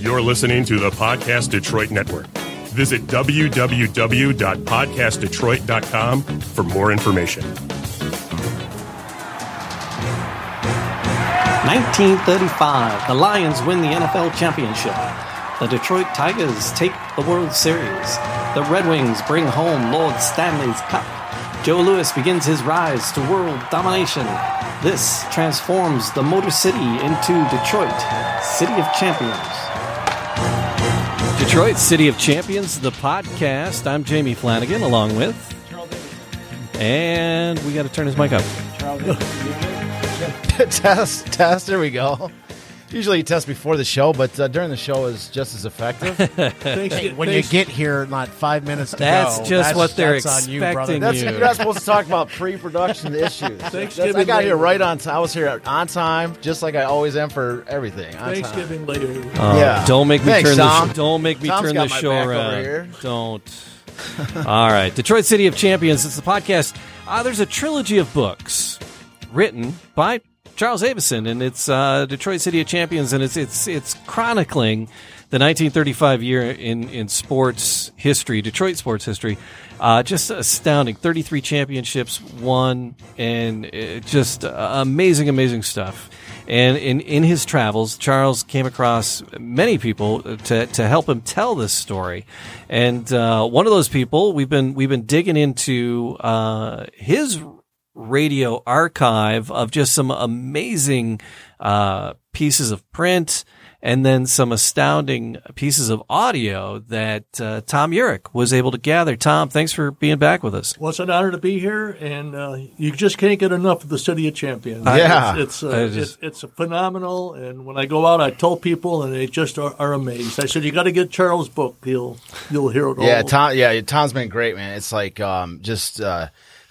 You're listening to the Podcast Detroit Network. Visit www.podcastdetroit.com for more information. 1935, the Lions win the NFL championship. The Detroit Tigers take the World Series. The Red Wings bring home Lord Stanley's Cup. Joe Louis begins his rise to world domination. This transforms the Motor City into Detroit, City of Champions. Detroit City of Champions, the podcast. I'm Jamie Flanagan, along with. And we got to turn his mic up. test, test. There we go. Usually you test before the show, but uh, during the show is just as effective. Hey, when you get here, not five minutes to That's go, just what they're that's on you, brother. expecting That's, you. you're not supposed to talk about pre-production issues. That's- I Thanksgiving got here right on time. I was here on time, just like I always am for everything. On time. Thanksgiving later. Uh, Yeah. Don't make me Thanks, turn Tom. the sh- don't make me Tom's turn got the show around. Don't. All right, Detroit City of Champions. It's the podcast. Uh, there's a trilogy of books written by Charles Avison, and it's uh, Detroit City of Champions, and it's it's it's chronicling the 1935 year in in sports history, Detroit sports history. Uh, just astounding. 33 championships won, and uh, just amazing, amazing stuff. And in, in his travels, Charles came across many people to, to help him tell this story. And uh, one of those people, we've been we've been digging into uh, his radio archive of just some amazing uh, pieces of print and then some astounding pieces of audio that uh, Tom Eurich was able to gather. Tom, thanks for being back with us. Well, it's an honor to be here, and uh, you just can't get enough of the City of Champions. Yeah. it's it's, I uh, just- it's it's phenomenal. And when I go out, I tell people, and they just are, are amazed. I said, "You got to get Charles' book. You'll you'll hear it all." Yeah, Tom. Yeah, Tom's been great, man. It's like um, just.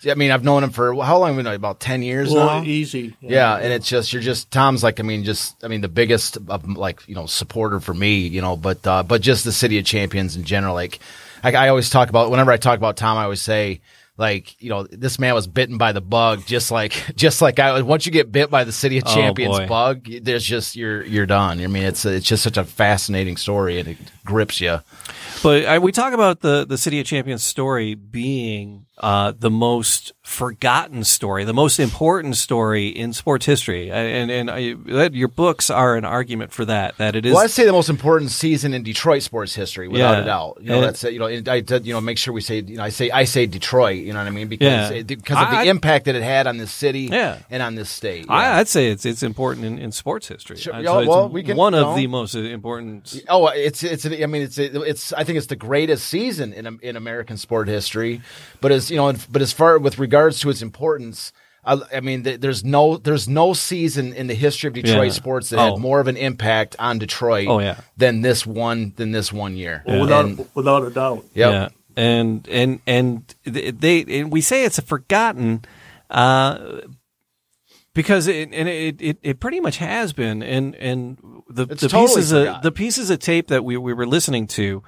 I mean, I've known him for how long? Have we known? About ten years Well, now. easy. Yeah, and it's just you're just Tom's like I mean just I mean the biggest of, like you know supporter for me you know but uh, but just the city of champions in general like I, I always talk about whenever I talk about Tom I always say like you know this man was bitten by the bug just like just like I once you get bit by the city of Oh, champions boy. bug there's just you're you're done I mean it's it's just such a fascinating story and it grips you But I, we talk about the the City of Champions story being uh, the most forgotten story, the most important story in sports history, and and I, that, your books are an argument for that. That it is. well I'd say the most important season in Detroit sports history without Yeah. a doubt you know And- that's uh, you know I you know make sure we say you know I say I say Detroit you know what I mean because uh, Yeah. it, because of the I- impact that it had on this city Yeah. and on this state yeah. I, I'd say it's it's important in, in sports history. Sure. I'd Yeah, it's well, we can- one of know. the most important. Oh, it's it's. I mean, it's it's. I think it's the greatest season in in American sport history. But as you know, but as far with regards to its importance, I, I mean, th- there's no there's no season in the history of Detroit Yeah. sports that Oh. had more of an impact on Detroit. Oh, yeah. than this one than this one year. Well, without And- without a doubt. yep. Yeah, and and and they and we say it's a forgotten. Uh, because it and it, it, it pretty much has been and and the It's the totally pieces of forgotten. the pieces of tape that we, we were listening to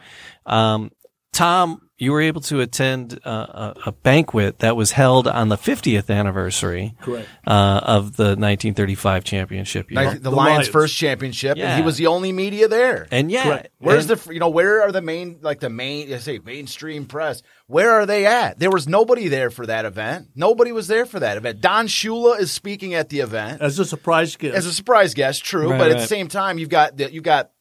um Tom you were able to attend uh, a, a banquet that was held on the 50th anniversary Correct. uh, of the 1935 championship year. Like the, The Lions' Lions. first championship, Yeah. and he was the only media there. and yeah Correct. Where's and- the you know where are the main like the main I say mainstream press? Where are they at? There was nobody there for that event. Nobody was there for that event. Don Shula is speaking at the event As a surprise gift. as a surprise guest, true, Right, but at the same time you've got the, you've got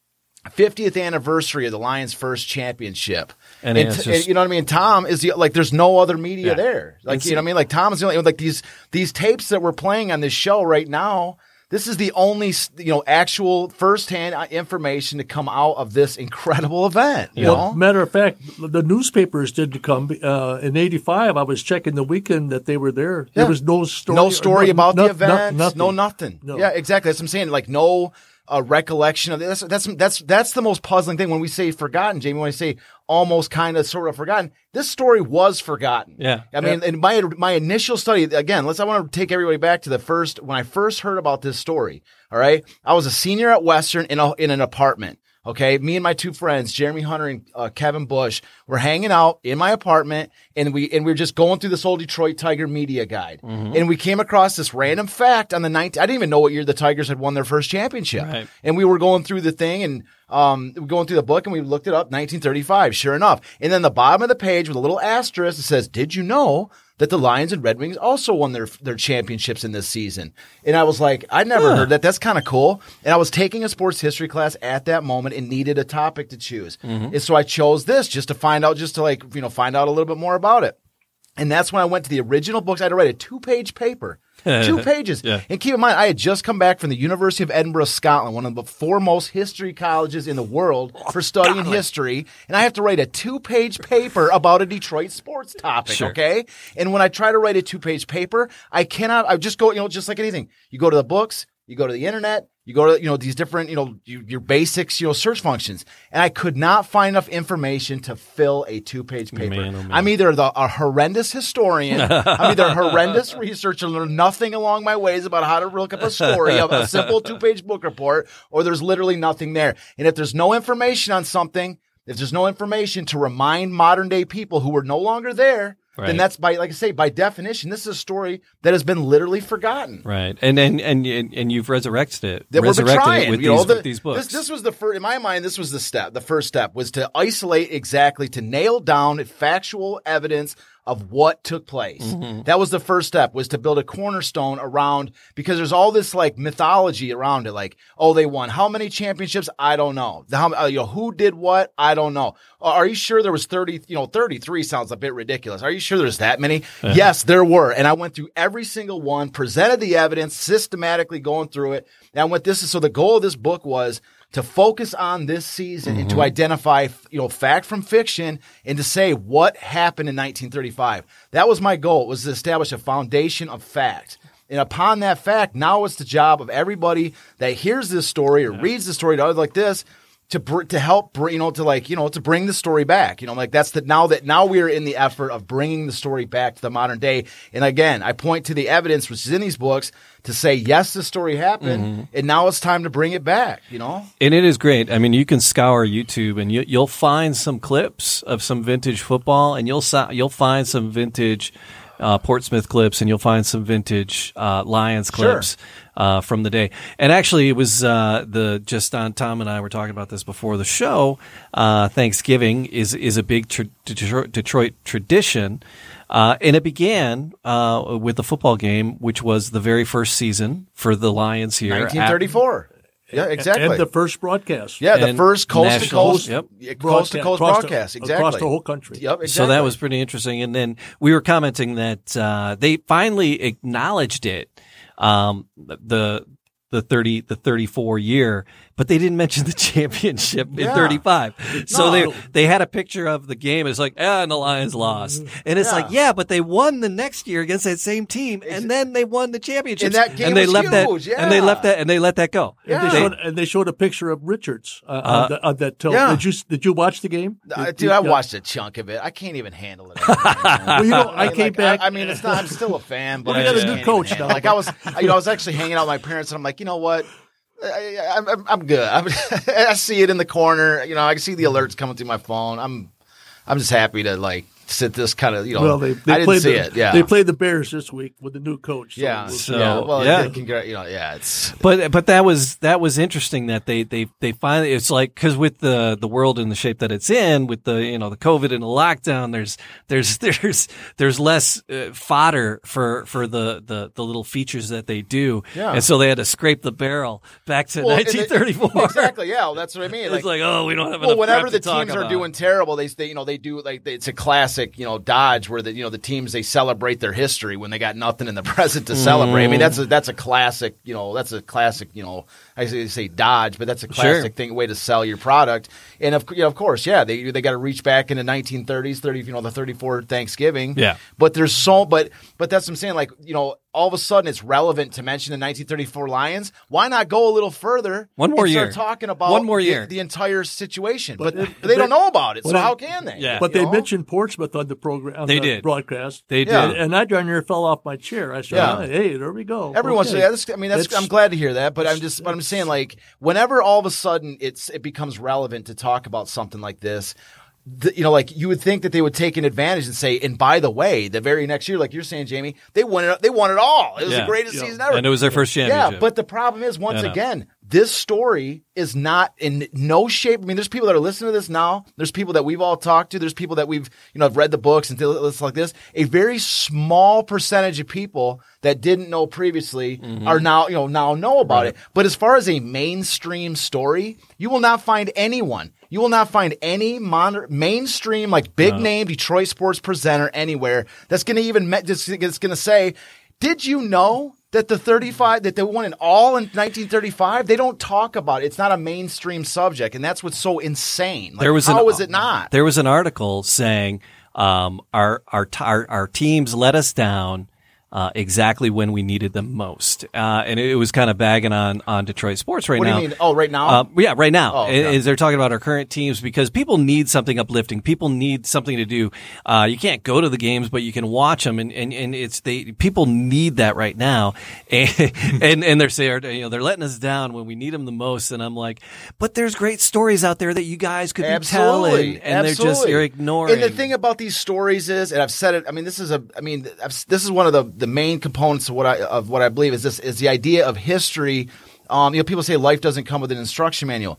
50th anniversary of the Lions' first championship. And And, t- just- you know what I mean? Tom is the like there's no other media Yeah. there. Like It's- you know what I mean? Like Tom is the only like these these tapes that we're playing on this show right now. This is the only you know actual firsthand uh, information to come out of this incredible event. You Well, know, matter of fact, the newspapers did come uh, in '85. I was checking the weekend that they were there. Yeah. There was no story. no story no- about no- the no- event. nothing. No nothing. No. Yeah, exactly. That's what I'm saying. Like no uh, recollection of this. That's that's that's the most puzzling thing when we say forgotten, Jamie. When I say almost kind of sort of forgotten, this story was forgotten. Yeah. I mean, in my my initial study again, let's. I want to take everybody back to the first when I first heard about this story. All right, I was a senior at Western in a in an apartment. Okay, me and my two friends, Jeremy Hunter and uh, Kevin Bush, were hanging out in my apartment, and we and we were just going through this old Detroit Tiger media guide, and we came across this random fact on the 19. I didn't even know what year the Tigers had won their first championship, Right. and we were going through the thing and um, going through the book and we looked it up, 1935, sure enough. And then the bottom of the page with a little asterisk that says, "Did you know?" That the Lions and Red Wings also won their their championships in this season, and I was like, I never heard that. That's kind of cool. And I was taking a sports history class at that moment and needed a topic to choose, mm-hmm. and so I chose this just to find out, just to like you know find out a little bit more about it. And that's when I went to the original books. I had to write a two page paper, two pages. Yeah. And keep in mind, I had just come back from the University of Edinburgh, Scotland, one of the foremost history colleges in the world oh, for studying history. And I have to write a two page paper about a Detroit sports topic. Sure. Okay. And when I try to write a two page paper, I cannot, I just go, you know, just like anything. You go to the books, you go to the internet, you go to, you know, these different, you know, you, your basics, you know, search functions. And I could not find enough information to fill a two page paper. Man, oh, man. I'm either the, a horrendous historian, I'm either a horrendous researcher, learn nothing along my ways about how to look up a story of a simple two page book report, or there's literally nothing there. And if there's no information on something, if there's no information to remind modern day people who were no longer there, Right. then that's by, like I say, by definition, this is a story that has been literally forgotten. Right, and and and and you've resurrected it. That we're trying, it with you these, know, the- with these books. This, this was the first, in my mind, this was the step. The first step was to isolate exactly, to nail down factual evidence of what took place. Mm-hmm. That was the first step was to build a cornerstone around because there's all this like mythology around it. Like, oh, they won how many championships? I don't know. How, uh, you know, who did what? I don't know. Are you sure there was 30, you know, 33 sounds a bit ridiculous. Are you sure there's that many? Yes, there were. And I went through every single one, presented the evidence, systematically going through it. And what this is, so the goal of this book was to focus on this season and to mm-hmm. identify, you know, fact from fiction and to say what happened in 1935. That was my goal was to establish a foundation of fact. And upon that fact, now it's the job of everybody that hears this story or reads the story to others like this to br- to help bring, you know to like you know to bring the story back. You know like that's the now that now we are in the effort of bringing the story back to the modern day. And again I point to the evidence which is in these books to say yes the story happened mm-hmm. and now it's time to bring it back you know? And it is great. I mean, you can scour YouTube and you, you'll find some clips of some vintage football, and you'll you'll find some vintage uh, Portsmouth clips, and you'll find some vintage uh, Lions clips uh, from the day. And actually, it was uh, the just on Tom and I were talking about this before the show. Uh, Thanksgiving is is a big tr- Detroit, Detroit tradition. Uh, and it began uh, with the football game, which was the very first season for the Lions here. 1934 yeah exactly And the first broadcast. yeah the and first coast to coast. yep. yeah, coast to coast Across the- broadcast exactly Across the whole country. yep exactly. So that was pretty interesting. And then we were commenting that uh, they finally acknowledged it, um, the the thirty the thirty four year, but they didn't mention the championship in Yeah. thirty five. So No. they they had a picture of the game. It's like, ah, and the Lions lost, and it's Yeah. like, yeah, but they won the next year against that same team, and then they won the championship. And that game they was left huge, that, and they left that, and they let that go. And, Yeah. they showed, and they showed a picture of Richards uh, on, the, on that tilt. Yeah. Did you did you watch the game? Uh, dude, did- I uh, watched a chunk of it. I can't even handle it. Well, you know, I mean, came like, back. I, I mean, it's not. I'm still a fan, but Well, I we got a new coach now. Like I was, you know, I was actually hanging out with my parents, and I'm like, you know what? I, I'm, I'm good. I'm, I see it in the corner. You know, I can see the alerts coming through my phone. I'm, I'm just happy to like sit this kind of. You know, well, they, they I didn't played see the, it. Yeah, They played the Bears this week with the new coach. so Yeah, we'll- So- yeah. Well, yeah. yeah. Congr- you know, yeah. It's But but that was that was interesting that they they they finally it's like because with the the world in the shape that it's in with the you know the COVID and the lockdown there's there's there's there's less uh, fodder for for the, the the little features that they do Yeah. and so they had to scrape the barrel back to Well, and it- 1934 exactly. Yeah, well, that's what I mean. it's like oh we don't have well, enough whenever crap the to teams are about. doing terrible, they, they you know they do like they, it's a classic you know dodge where the you know the teams they celebrate their history when they got nothing in the present to celebrate. I mean that's a that's a classic you know that's a classic you know I say, say dodge, but that's a classic Sure. thing way to sell your product. And of you know, of course, yeah, they they got to reach back into 1930s, 30 you know the 34 Thanksgiving. Yeah. but there's so but but that's what I'm saying. Like you know all of a sudden it's relevant to mention the 1934 Lions, why not go a little further? One more and year. Start talking about One more the- year. the, entire situation, but, But it- but they don't know about it. So but how can they? Yeah. But they know? mentioned Portsmouth on the program, on They the did. broadcast. They did. Yeah. And, and I darn near fell off my chair. I said, Yeah. "Hey, there we go." Everyone's Okay. yeah, that's, I mean, that's, It's- I'm glad to hear that, but I'm just, but I'm saying like, whenever all of a sudden it's, it becomes relevant to talk about something like this, the, you know, like you would think that they would take an advantage and say, and by the way, the very next year, like you're saying, Jamie, they won it, they won it all. It was Yeah. the greatest Yeah. season ever. And it was their first championship. Yeah, but the problem is, once Yeah, no. again, this story is not in no shape. I mean, there's people that are listening to this now. There's people that we've all talked to. There's people that we've, you know, have read the books and lists like this. A very small percentage of people that didn't know previously Mm-hmm. are now, you know, now know about it. But as far as a mainstream story, you will not find anyone. You will not find any mon- mainstream, like big name Detroit sports presenter anywhere that's going to even me- just going to say, "Did you know that the 35 that they won it all in 1935 they don't talk about it. It's not a mainstream subject. And that's what's so insane. Like, there was how an, is it not? There was an article saying um, our, our our our teams let us down uh, exactly when we needed them most, uh, and it, was kind of bagging on on Detroit sports right what do now. you mean oh right now Uh, yeah, right now Oh, okay. is they're talking about our current teams because people need something uplifting. People need something to do. Uh, you can't go to the games, but you can watch them, and, and, and it's they people need that right now. And and, and they're saying you know they're letting us down when we need them the most. And I'm like, but there's great stories out there that you guys could be Absolutely, telling, and they're just absolutely. you're ignoring. And the thing about these stories is, and I've said it. I mean, this is a. I mean, I've, this is one of the the main components of what I of what I believe is this is the idea of history. Um, you know, people say life doesn't come with an instruction manual.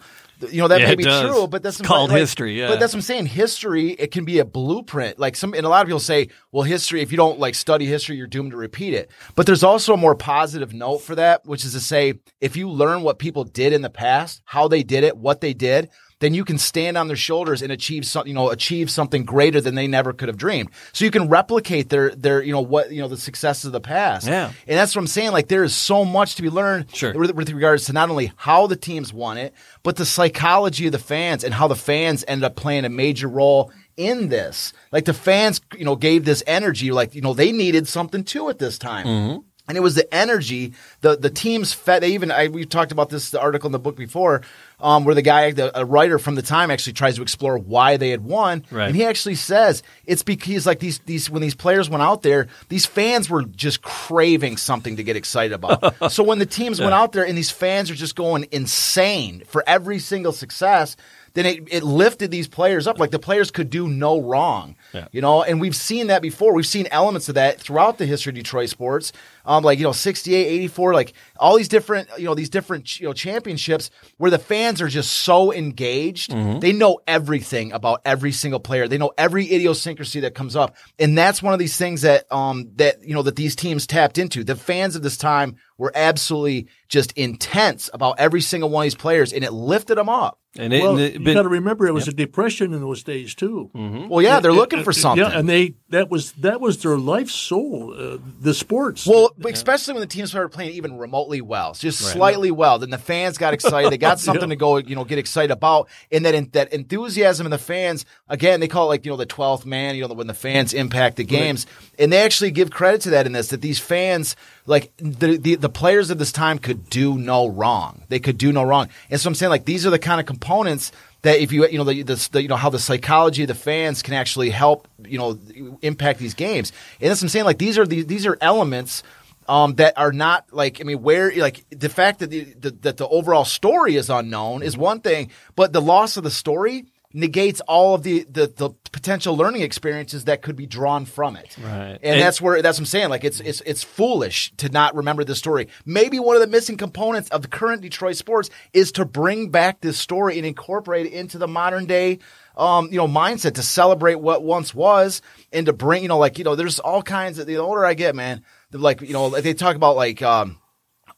You know that Yeah, may be does. true, but that's It's called history, yeah. but that's what I'm saying. History it can be a blueprint. Like some, and a lot of people say, well, history. If you don't like study history, you're doomed to repeat it. But there's also a more positive note for that, which is to say, if you learn what people did in the past, how they did it, what they did, then you can stand on their shoulders and achieve something, you know, achieve something greater than they never could have dreamed. So you can replicate their, their, you know, what, you know, the successes of the past. Yeah. And that's what I'm saying. Like there is so much to be learned Sure. with, with regards to not only how the teams won it, but the psychology of the fans and how the fans ended up playing a major role in this. Like the fans, you know, gave this energy, like, you know, they needed something too at this time. Mm-hmm. And it was the energy, the the teams fed. They even I, we talked about this the article in the book before, um, where the guy, the a writer from the time, actually tries to explore why they had won. Right. And he actually says it's because like these these when these players went out there, these fans were just craving something to get excited about. so when the teams went out there and these fans are just going insane for every single success, then it, it lifted these players up. Like the players could do no wrong, Yeah. you know. And we've seen that before. We've seen elements of that throughout the history of Detroit sports. Um, like you know, 68, 84, like all these different, you know, these different you know championships where the fans are just so engaged. They know everything about every single player. They know every idiosyncrasy that comes up, and that's one of these things that um that you know that these teams tapped into. The fans of this time were absolutely just intense about every single one of these players, and it lifted them up. and it, Well, it- you got to remember it was a depression in those days too. Well, yeah, they're looking for something. Yeah, and they that was that was their life soul, uh, the sports. Well, especially when the team started playing even remotely well, just slightly well, then the fans got excited. They got something to go, you know, get excited about, and that that enthusiasm in the fans. Again, they call it like you know the twelfth man. You know, when the fans impact the games, and they actually give credit to that in this. That these fans, like the, the the players of this time, could do no wrong. They could do no wrong, and so I'm saying like these are the kind of components that if you you know the, the, the you know how the psychology of the fans can actually help you know impact these games and that's what I'm saying like these are the, these are elements um, that are not like I mean where like the fact that the, the that the overall story is unknown is one thing but the loss of the story negates all of the, the the potential learning experiences that could be drawn from it. Right. and, And- that's where that's what I'm saying. Like it's it's it's foolish to not remember the story. Maybe one of the missing components of the current Detroit sports is to bring back this story and incorporate it into the modern day um, you know, mindset to celebrate what once was and to bring, you know, like, you know, there's all kinds of, the older I get, man, like, you know, they talk about like, um,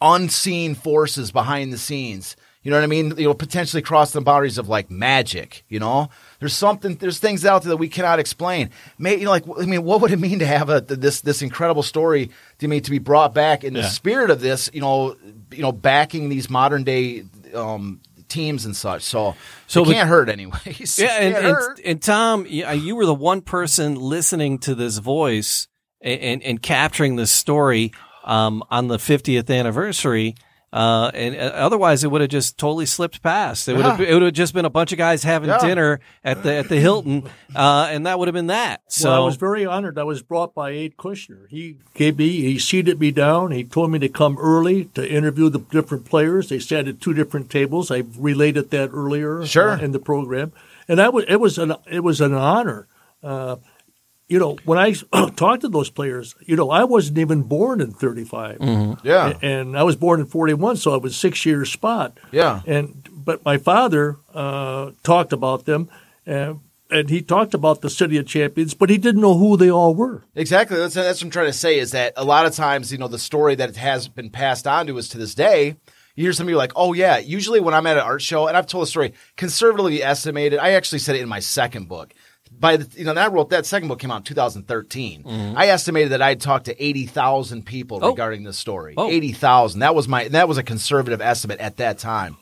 unseen forces behind the scenes. You know what I mean? You know, potentially cross the boundaries of like magic. You know, there's something, there's things out there that we cannot explain. May, you know, like, I mean, what would it mean to have a this this incredible story? To me, to be brought back in the spirit of this, you know, you know, backing these modern day um, teams and such. So, So, it can't hurt, anyways. Yeah, and, and, and Tom, you were the one person listening to this voice and, and, and capturing this story. um, on the 50th anniversary. Uh, and uh, otherwise, it would have just totally slipped past. It would have it would have just been a bunch of guys having Yeah. dinner at the at the Hilton, uh, and that would have been that. So well, I was very honored. I was brought by Abe Kushner. He gave me, he seated me down. He told me to come early to interview the different players. They sat at two different tables. I related that earlier Sure. uh, in the program, and I was it was an it was an honor. You know, when I talked to those players, you know, I wasn't even born in '35, Yeah. and I was born in '41, so I was six years spot. Yeah. And but my father uh, talked about them, uh, and he talked about the city of champions, but he didn't know who they all were. Exactly. That's, that's what I'm trying to say is that a lot of times, you know, the story that it has been passed on to us to this day, you hear some people like, oh, yeah, usually when I'm at an art show, and I've told a story, conservatively estimated, I actually said it in my second book. By the, you know, that I wrote that second book came out in 2013. Mm-hmm. I estimated that I'd talked to 80,000 people Oh. regarding this story. Oh. 80,000. That was my, that was a conservative estimate at that time.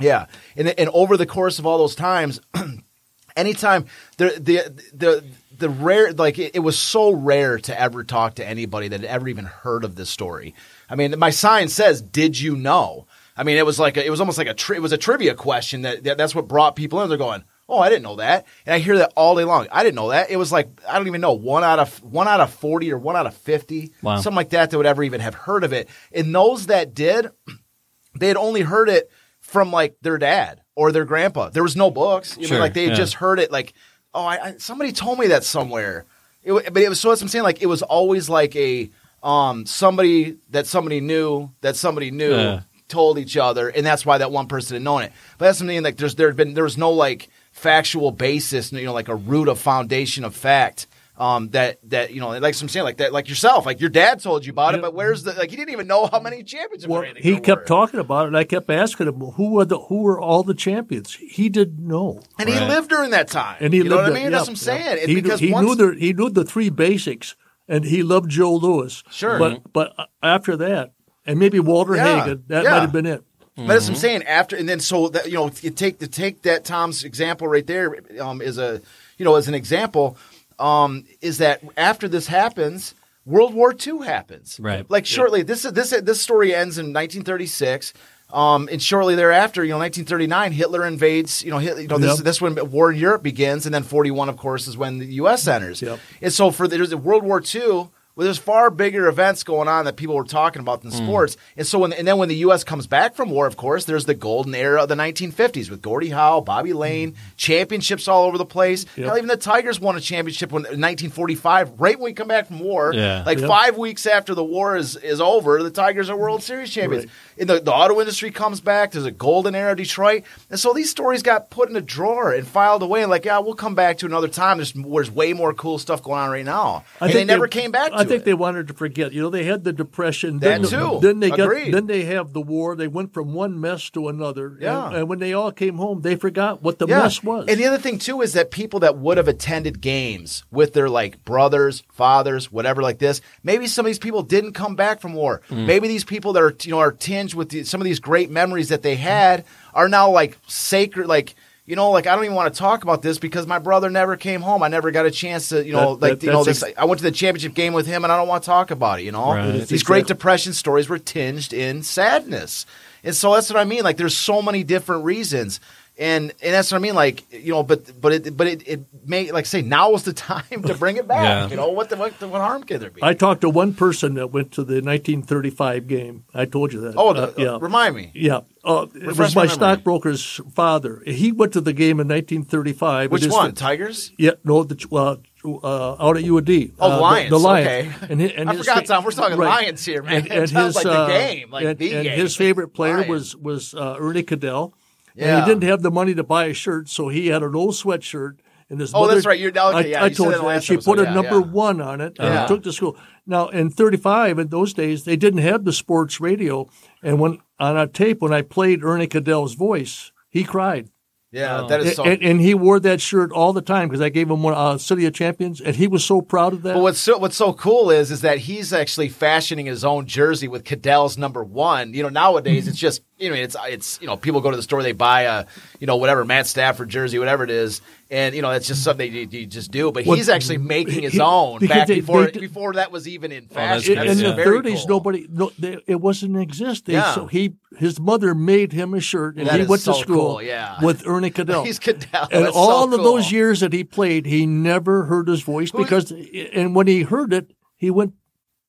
Yeah. And, and over the course of all those times, anytime the the the the rare like it, it was so rare to ever talk to anybody that had ever even heard of this story. I mean, my sign says, "Did you know?" I mean, it was like a, it was almost like a tri- it was a trivia question that, that that's what brought people in. They're going, "Oh, I didn't know that," and I hear that all day long. I didn't know that. It was like I don't even know one out of one out of forty or one out of fifty, Wow. something like that, that would ever even have heard of it. And those that did, they had only heard it from like their dad or their grandpa. There was no books. You know, like they had yeah. just heard it. Like, oh, I, I somebody told me that somewhere. It, but it was so that's what I'm saying. Like, it was always like a um somebody that somebody knew that somebody knew Yeah. told each other, and that's why that one person had known it. But that's something like there's there had been there was no like factual basis, you know, like a root of foundation of fact. Um, that that you know, like I'm saying, like that, like yourself, like your dad told you about it, but where's the like he didn't even know how many championships. Well, or he there kept were. talking about it, and I kept asking him, "Who were the who were all the champions?" He didn't know, and he lived during that time. and he you know what I mean? yeah, That's what I'm saying. yeah. He, knew, because he once, knew the he knew the three basics, and he loved Joe Louis. Sure. but but after that, and maybe Walter Yeah, Hagen, that yeah. might have been it. But as I'm saying. After and then so that you know you take to take that Tom's example right there um, is a you know as an example um, is that after this happens, World War II happens. Right. Like shortly this this this story ends in 1936. Um, and shortly thereafter, you know, 1939, Hitler invades. You know, Hit, you know, this Yep. this when war in Europe begins, and then 41, of course, is when the U.S. enters. Yep. And so for the, there's a World War II, well, there's far bigger events going on that people were talking about than sports. And so when and then when the U.S. comes back from war, of course, there's the golden era of the 1950s with Gordie Howe, Bobby Layne, championships all over the place. Yep. Hell, even the Tigers won a championship when, in 1945, right when we come back from war. Yeah. Like Yep. five weeks after the war is, is over, the Tigers are World Series champions. Right. And the, the auto industry comes back. There's a golden era of Detroit. And so these stories got put in a drawer and filed away. And like, yeah, we'll come back to another time. There's, there's way more cool stuff going on right now. and they never came back to I think it. they wanted to forget. You know, they had the depression. That then, too. Then they Agreed. got. Then they have the war. They went from one mess to another. Yeah. And, and when they all came home, they forgot what the Yeah. mess was. And the other thing too is that people that would have attended games with their like brothers, fathers, whatever like this, maybe some of these people didn't come back from war. Mm. Maybe these people that are you know are tinged with the, some of these great memories that they had are now like sacred like you know, like I don't even want to talk about this because my brother never came home. I never got a chance to, you know, That- like that- you know, this. ex- I went to the championship game with him, and I don't want to talk about it. You know, Right. these That's great depression stories were tinged in sadness, and so that's what I mean. Like, there's so many different reasons, and and that's what I mean. Like, you know, but but it but it, it may like say now is the time to bring it back. Yeah. You know, what the what, the, what harm could there be? I talked to one person that went to the 1935 game. I told you that. oh, Uh, the, yeah. remind me. Yeah, uh, it was my my stockbroker's father. He went to the game in 1935. Which and his- one? Tigers? Yeah, no, the uh, uh, out at U of D. Oh, uh, Lions, The, the Lions. okay. And, hi- and I his forgot, fa- Tom. We're talking right. Lions here, man. And, and It sounds his like the uh, game, like and, the and game. his favorite player Lions. was was uh, Ernie Caddell. Yeah. And he didn't have the money to buy a shirt, so he had an old sweatshirt. And his Oh, mother, that's right. You're- okay, I, yeah, I you said told you that. She episode, put a number yeah. one on it and Yeah. took to school. Now in '35, in those days, they didn't have the sports radio. And when on a tape, when I played Ernie Caddell's voice, he cried. Yeah, that is so. And, and he wore that shirt all the time because I gave him one uh, City of Champions, and he was so proud of that. But what's so, what's so cool is is that he's actually fashioning his own jersey with Caddell's number one. You know, nowadays it's just you know, it's it's you know, people go to the store, they buy a you know whatever Matt Stafford jersey, whatever it is, and you know that's just something you, you just do. But Well, he's actually making his he- own because back they- before they before that was even in oh, that's fashion. good. in That's the very thirties, cool. nobody, no, they, it wasn't exist. They, Yeah. So he, his mother made him a shirt, and That he is went to school cool, yeah. with Ernie Caddell. He's Caddell. and That's all so of those years that he played, he never heard his voice because, and when he heard it, he went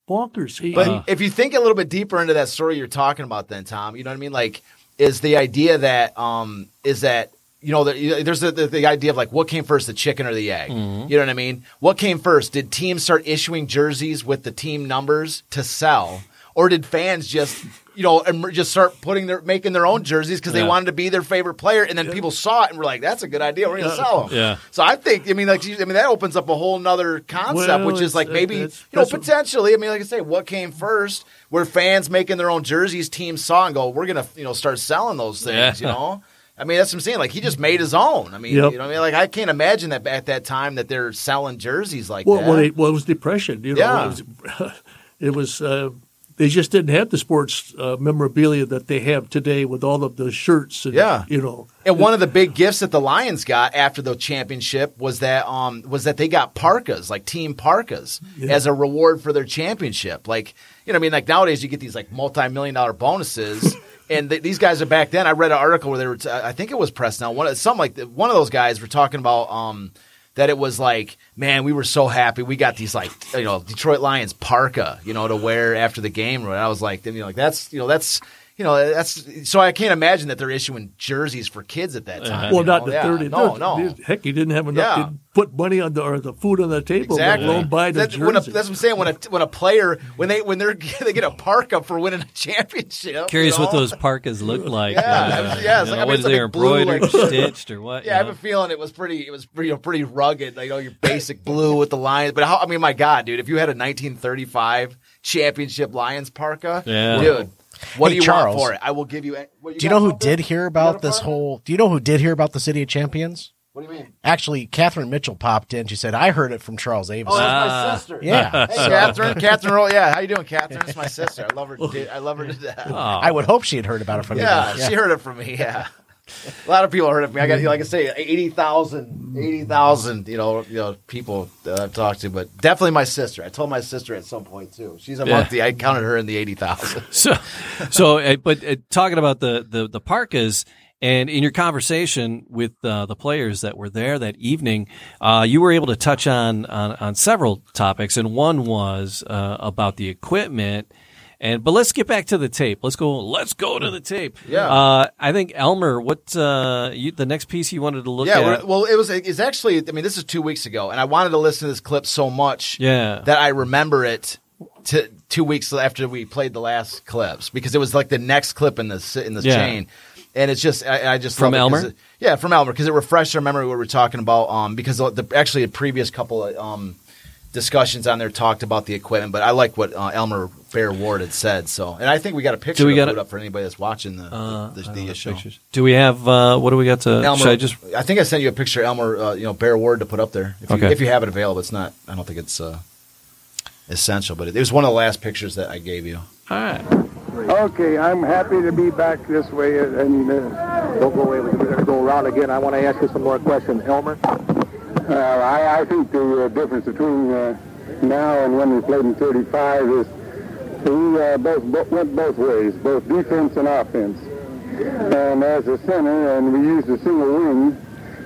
bonkers. He, But he- if you think a little bit deeper into that story you're talking about, then Tom, you know what I mean? Like, is the idea that um is that you know the, there's the, the the idea of like what came first, the chicken or the egg? Mm-hmm. You know what I mean? What came first? Did teams start issuing jerseys with the team numbers to sell, or did fans just you know em- just start putting their making their own jerseys because they wanted to be their favorite player, and then people saw it and were like, "That's a good idea. We're going to sell them." Yeah. So I think I mean like you- I mean that opens up a whole nother concept, Well, which is like maybe it's- you know potentially. I mean, like I say, what came first? Were fans making their own jerseys? Teams saw and go, "We're gonna you know start selling those things." Yeah. You know. I mean, that's what I'm saying. Like he just made his own. I mean, Yep. you know, what I mean, like I can't imagine that at that time that they're selling jerseys like well, that. well, it, well, it was depression. You know, Yeah. it was, it was uh, they just didn't have the sports uh, memorabilia that they have today with all of the shirts. And, Yeah. you know, And one of the big gifts that the Lions got after the championship was that um was that they got parkas, like team parkas, Yeah. as a reward for their championship. Like you know, I mean, like nowadays you get these like multi million dollar bonuses. And th- these guys are back then. I read an article where they were. T- I think it was press now. One, of- something like one of those guys were talking about um, that it was like, man, we were so happy. We got these like you know Detroit Lions parka, you know, to wear after the game. And I was like, then you know, like that's you know that's you know that's so I can't imagine that they're issuing jerseys for kids at that time. well, not know? the Yeah. thirty. No, no. Heck, he didn't have enough Yeah. to put money on the or the food on the table. Exactly. Let alone buy the That- when a, that's what I'm saying. When a when a player when they when they're they get a parka for winning a championship. Curious you what those parkas look like. Yeah, uh, yeah, it's like- know, I mean, what it's like they blue, embroidered, like- stitched, or what? Yeah, I have a feeling it was pretty. It was pretty, you know, pretty rugged. Like, you know, your basic blue with the lions. But how? I mean, my God, dude, if you had a 1935 championship Lions parka, Yeah. dude, what Hey, do you Charles. want for it? I will give you. What, Do you know who something? did hear about this whole? Do you know who did hear about the City of Champions? What do you mean? Actually, Catherine Mitchell popped in. She said, "I heard it from Charles Oh, that's Ah. my sister. Yeah. Hey, Catherine. Catherine. Roll. Yeah, how you doing, Catherine? It's my sister. I love her. to- I love her to death. I would hope she had heard about it from me. Yeah, you. she heard it from me. Yeah. A lot of people heard of me. I got, like I say, 80,000, 80,000, you know, you know, people that I've talked to, but definitely my sister. I told my sister at some point too. She's among Yeah. the, I counted her in the 80,000. So, so, uh, but uh, talking about the, the, the parkas and in your conversation with uh, the players that were there that evening, uh, you were able to touch on, on, on several topics. And one was, uh, about the equipment. And, but let's get back to the tape. Let's go, let's go to the tape. Yeah. Uh, I think Elmer, what, uh, you, the next piece you wanted to look yeah, at. Yeah. Well, it was, it's actually, I mean, this is two weeks ago, and I wanted to listen to this clip so much Yeah. that I remember it to two weeks after we played the last clips because it was like the next clip in this in this Yeah. chain, and it's just I, I just From love it 'cause Elmer? it- yeah, from Elmer because it refreshed our memory what we were talking about. Um, because the, the actually a previous couple of um discussions on there talked about the equipment, but I like what uh, Elmer Bear Ward had said. So, and I think we got a picture Do we to got put it? up for anybody that's watching the Uh, the, the, don't the show. pictures. Do we have, uh, what do we got to, Elmer, should I just, I think I sent you a picture, of Elmer. Uh, you know, Bear Ward to put up there if you, Okay. if you have it available. It's not. I don't think it's uh, essential, but it, it was one of the last pictures that I gave you. all right. Okay, I'm happy to be back this way, and uh, Don't go away. We're going to go around again. I want to ask you some more questions. Elmer? Uh, I, I think the uh, difference between uh, now and when we played in 35 is we uh, both, both went both ways, both defense and offense. And as a center, and we used a single wing,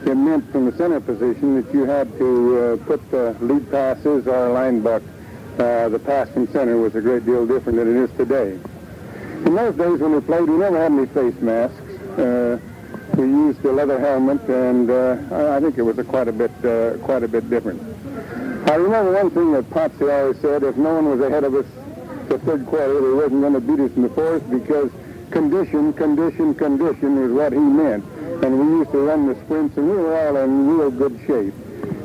it meant from the center position that you had to uh, put the lead passes or line buck. Uh, the pass from center was a great deal different than it is today. In those days when we played, we never had any face masks. Uh, we used a leather helmet, and uh, I think it was a quite a bit, uh, quite a bit different. I remember one thing that Potsy always said: if no one was ahead of us the third quarter, they wasn't going to beat us in the fourth because condition, condition, condition is what he meant. And we used to run the sprints, and we were all in real good shape.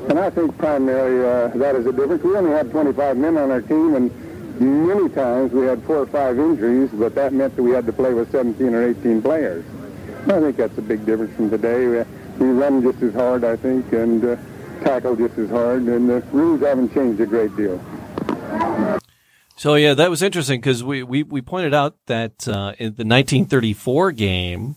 And I think primarily uh, that is a difference. We only had 25 men on our team, and many times we had four or five injuries, but that meant that we had to play with 17 or 18 players. I think that's a big difference from today. We, we run just as hard, I think, and uh, tackle just as hard, and the rules haven't changed a great deal. So yeah, that was interesting because we, we, we pointed out that uh, in the 1934 game,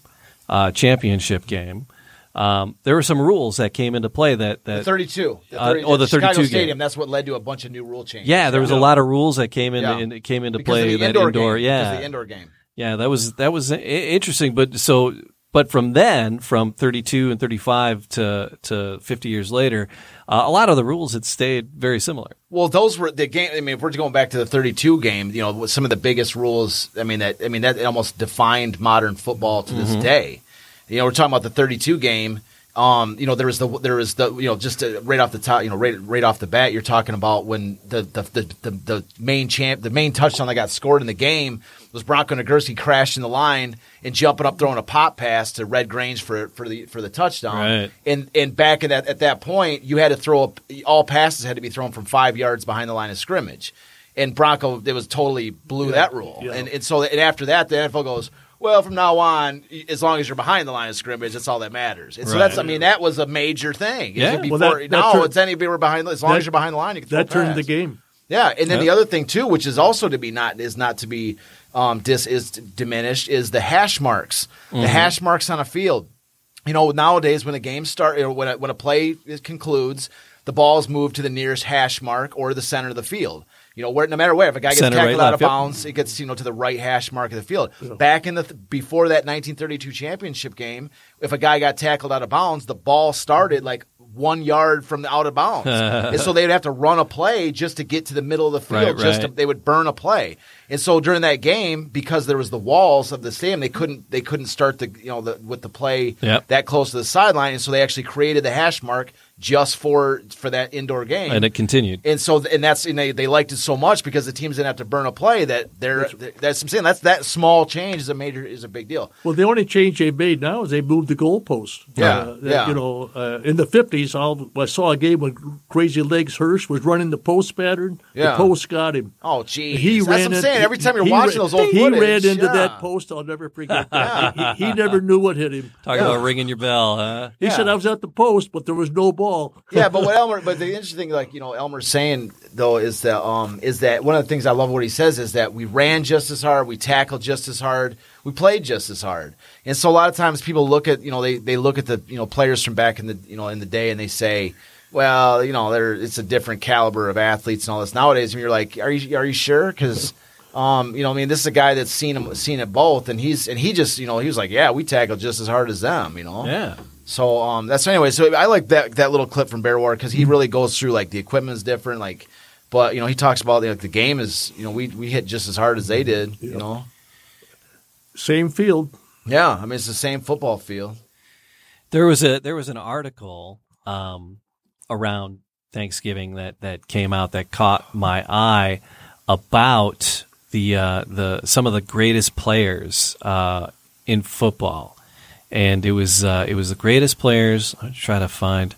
uh, championship game, um, there were some rules that came into play that that 32. The Uh, oh, the Chicago 32 game. Stadium. That's what led to a bunch of new rule changes. yeah, there was a lot of rules that came in, Yeah. in it came into because play of the that indoor, indoor, game. yeah, Because of the indoor game. yeah, that was that was i- interesting. But so, but from then, from 32 and 35 to to 50 years later, uh, a lot of the rules had stayed very similar. Well, those were the game. I mean, if we're going back to the 32 game, you know, some of the biggest rules. I mean, that I mean that almost defined modern football to this day. You know, we're talking about the 32 game. Um, you know, there was the there was the you know just uh, right off the top, you know, right right off the bat, you're talking about when the the the, the, the main champ, the main touchdown that got scored in the game was Bronco Nagurski crashing the line and jumping up, throwing a pop pass to Red Grange for for the for the touchdown. Right. And and back at that at that point, you had to throw up all passes had to be thrown from five yards behind the line of scrimmage. And Bronco, it was totally blew that rule. yeah. And and so and after that, the NFL goes, well, from now on, as long as you're behind the line of scrimmage, that's all that matters. And so Right. that's, I mean, that was a major thing. Yeah. Before, Well, that- that now turned- it's anybody were behind, as long that- as you're behind the line, you can That a turned the game. Yeah, and then Yep. the other thing too, which is also to be not is not to be um, dis is diminished, is the hash marks. Mm-hmm. The hash marks on a field. You know, nowadays when a game start, or when a, when a play is- concludes, the ball is moved to the nearest hash mark or the center of the field. You know, where no matter where, if a guy gets Center, tackled right, out of left, yep. bounds, it gets you know to the right hash mark of the field. Back in the th- before that 1932 championship game, if a guy got tackled out of bounds, the ball started like one yard from the out of bounds, and so they'd have to run a play just to get to the middle of the field. Right, just right. to, they would burn a play, and so during that game, because there was the walls of the stadium, they couldn't they couldn't start the you know the, with the play Yep. that close to the sideline, and so they actually created the hash mark just for for that indoor game. And it continued. And so, and that's and they, they liked it so much because the teams didn't have to burn a play that they're that's I'm saying that's that small change is a major is a big deal. Well, the only change they made now is they moved the goalpost. Yeah, Uh, that, yeah. You know, uh, in the fifties, I saw a game when Crazy Legs Hirsch was running the post pattern. Yeah. The post got him. Oh, geez, He that's ran what I'm in- saying. Every time you're watching ra- those old he footage, ran into yeah. that post. I'll never forget that. he, he never knew what hit him. Talk about ringing your bell, huh? He Yeah. said I was at the post, but there was no ball. Yeah, but what Elmer, but the interesting thing, like you know, Elmer's saying though, is that um, is that one of the things I love what he says is that we ran just as hard, we tackled just as hard, we played just as hard, and so a lot of times people look at you know they they look at the you know players from back in the you know in the day and they say. Well, you know, there it's a different caliber of athletes and all this. Nowadays, and you're like, are you are you sure? Because, um, you know, I mean, this is a guy that's seen him seen it both, and he's and he just, you know, he was like, yeah, we tackled just as hard as them, you know. Yeah. So um, that's anyway. So I like that that little clip from Bear Ward because he really goes through like the equipment is different, like, but you know he talks about like the game is you know we we hit just as hard as they did, you know. Same field. Yeah, I mean it's the same football field. There was a there was an article um, around Thanksgiving that that came out that caught my eye about the uh, the some of the greatest players uh, in football, and it was uh, it was the greatest players. I'm trying to find.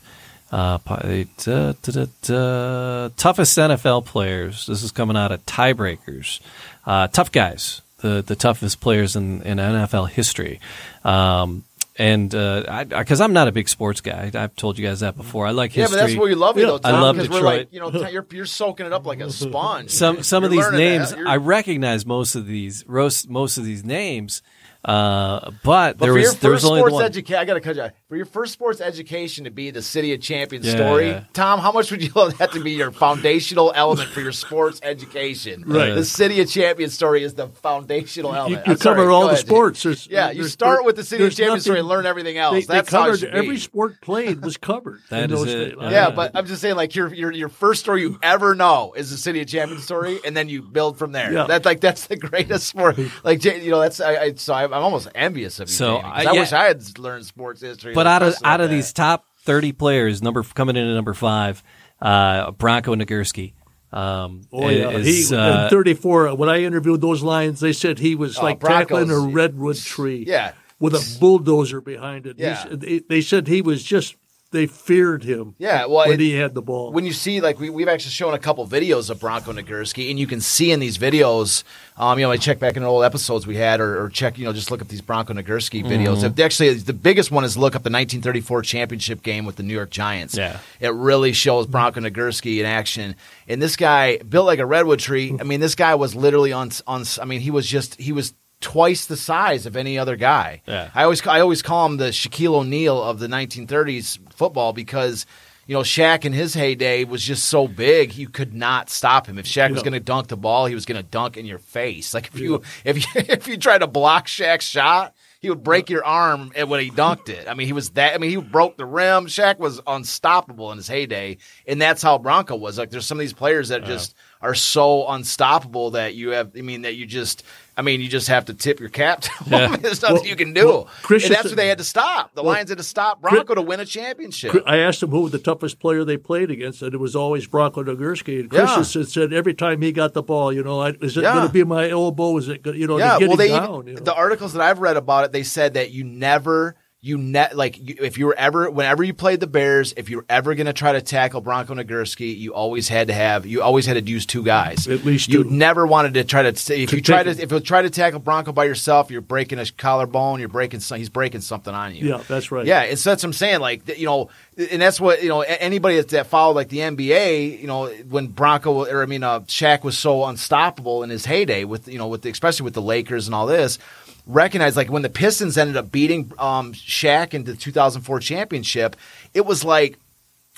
Uh, da, da, da, da, toughest NFL players. This is coming out of tiebreakers. Uh, tough guys, the the toughest players in, in NFL history. Um, and uh, because I'm not a big sports guy, I've told you guys that before. I like history. Yeah, but that's what we love you though, I love because we're Detroit. like you know, you're, you're soaking it up like a sponge. some some of You're these names I recognize most of these most of these names, uh, but, But there was there was only sports one. education, I got to cut you. Off. For your first sports education to be the City of Champions Yeah, story, yeah. Tom, how much would you love that to be your foundational element for your sports education? Right. The City of Champions story is the foundational element. you I'm sorry, cover all the ahead. sports. There's, Yeah, you there's- start with the City of there's Champions story and learn everything else. They, That's they how it covered should every be. sport played was covered. That in is those it. days. Yeah, Uh, but I'm just saying, like your your your first story you ever know is the City of Champions story, and then you build from there. Yeah. That's like that's the greatest sport. Like you know, that's I, I so I'm almost envious of you. So, Jamie, 'cause I- I, yeah. wish I had learned sports history. But out of out of that. these top thirty players, number coming in at number five, uh, Bronco Nagurski. Um, Oh yeah, is, he uh, in '34. When I interviewed those lions, they said he was Oh, like Broncos, tackling a redwood tree. Yeah. with a bulldozer behind it. Yeah. they, they said he was just they feared him. Yeah, well, when it- he had the ball. when you see like we, we've actually shown a couple videos of Bronco Nagurski, and you can see in these videos, um, you know, I check back in old episodes we had, or, or check, you know, just look up these Bronco Nagurski videos. If- Actually, the biggest one is look up the 1934 championship game with the New York Giants. Yeah. it really shows Bronco Nagurski in action, and this guy built like a redwood tree. I mean, this guy was literally on on. I mean, he was just he was. Twice the size of any other guy. Yeah. I always I always call him the Shaquille O'Neal of the 1930s football because you know Shaq in his heyday was just so big you could not stop him. If Shaq was going to dunk the ball, he was going to dunk in your face. Like if you if you if you tried to block Shaq's shot, he would break your arm when he dunked it. I mean, he was that. I mean, he broke the rim. Shaq was unstoppable in his heyday, and that's how Bronco was. Like there's some of these players that just are so unstoppable that you have. I mean, that you just. I mean, you just have to tip your cap to them. There's nothing Well- you can do. well, Chris and that's what they had to stop. The Lions had to stop Bronco to win a championship. I asked him who was the toughest player they played against, and it was always Bronco Nagurski. And Chris Yeah. said, said every time he got the ball, you know, I, is it Yeah. going to be my elbow? Is it, you know, yeah, get well, they down? even, you know? the articles that I've read about it, they said that you never, you net like you, if you were ever, whenever you played the Bears, if you were ever going to try to tackle Bronco Nagurski, you always had to have, you always had to use two guys. At least you two. never wanted to try to. If To you try to, if you try to tackle Bronco by yourself, you're breaking a collarbone. You're breaking, some, he's breaking something on you. Yeah, that's right. Yeah, it's that's what I'm saying. Like you know, and that's what you know. Anybody that, that followed like the NBA, you know, when Bronco or I mean, uh, Shaq was so unstoppable in his heyday with you know with the, especially with the Lakers and all this. Recognize like when the Pistons ended up beating um, Shaq in the 2004 championship, it was like.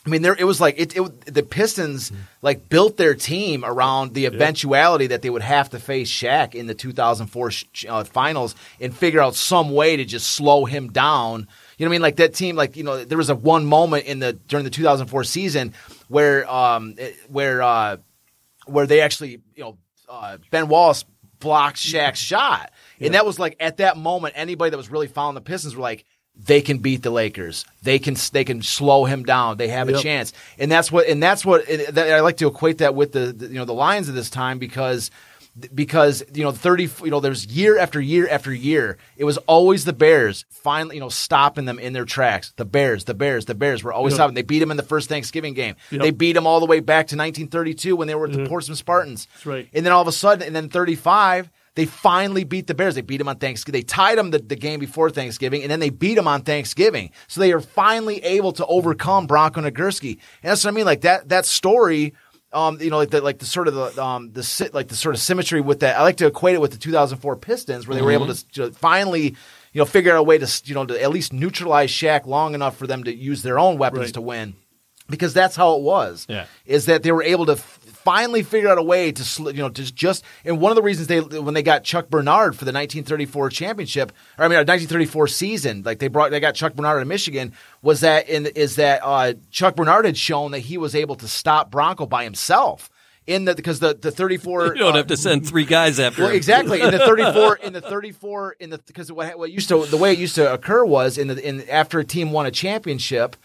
I mean, there it was like it, it. The Pistons like built their team around the eventuality that they would have to face Shaq in the 2004 sh- uh, finals and figure out some way to just slow him down. You know what I mean? Like that team, like you know, there was a one moment in the during the 2004 season where um it- where uh where they actually you know uh, Ben Wallace blocked Shaq's shot, and that was like at that moment anybody that was really following the Pistons were like they can beat the Lakers, they can they can slow him down, they have a chance, and that's what and that's what and that, I like to equate that with the, the you know the Lions of this time because because you know 30 you know there's year after year after year it was always the bears finally you know stopping them in their tracks the bears the bears the bears were always Yep. stopping they beat them in the first thanksgiving game Yep. they beat them all the way back to 1932 when they were at the mm-hmm. portsmouth spartans That's right. and then all of a sudden and then 35 they finally beat the Bears. They beat them on Thanksgiving. They tied them the, the game before Thanksgiving, and then they beat them on Thanksgiving. So they are finally able to overcome Bronco Nagurski. And that's what I mean. Like that that story um, you know, like the like the sort of the um the si- like the sort of symmetry with that. I like to equate it with the 2004 Pistons, where they were able to, to finally, you know, figure out a way to you know to at least neutralize Shaq long enough for them to use their own weapons Right. to win, because that's how it was. Yeah. is that they were able to. f- Finally, figured out a way to you know to just and one of the reasons they when they got Chuck Bernard for the 1934 championship or I mean our 1934 season like they brought they got Chuck Bernard in Michigan was that in is that uh, Chuck Bernard had shown that he was able to stop Bronco by himself in the because the the 34 You don't uh, have to send three guys after well, exactly. In the 34, in the 34, in the because what what used to the way it used to occur was in the in after a team won a championship,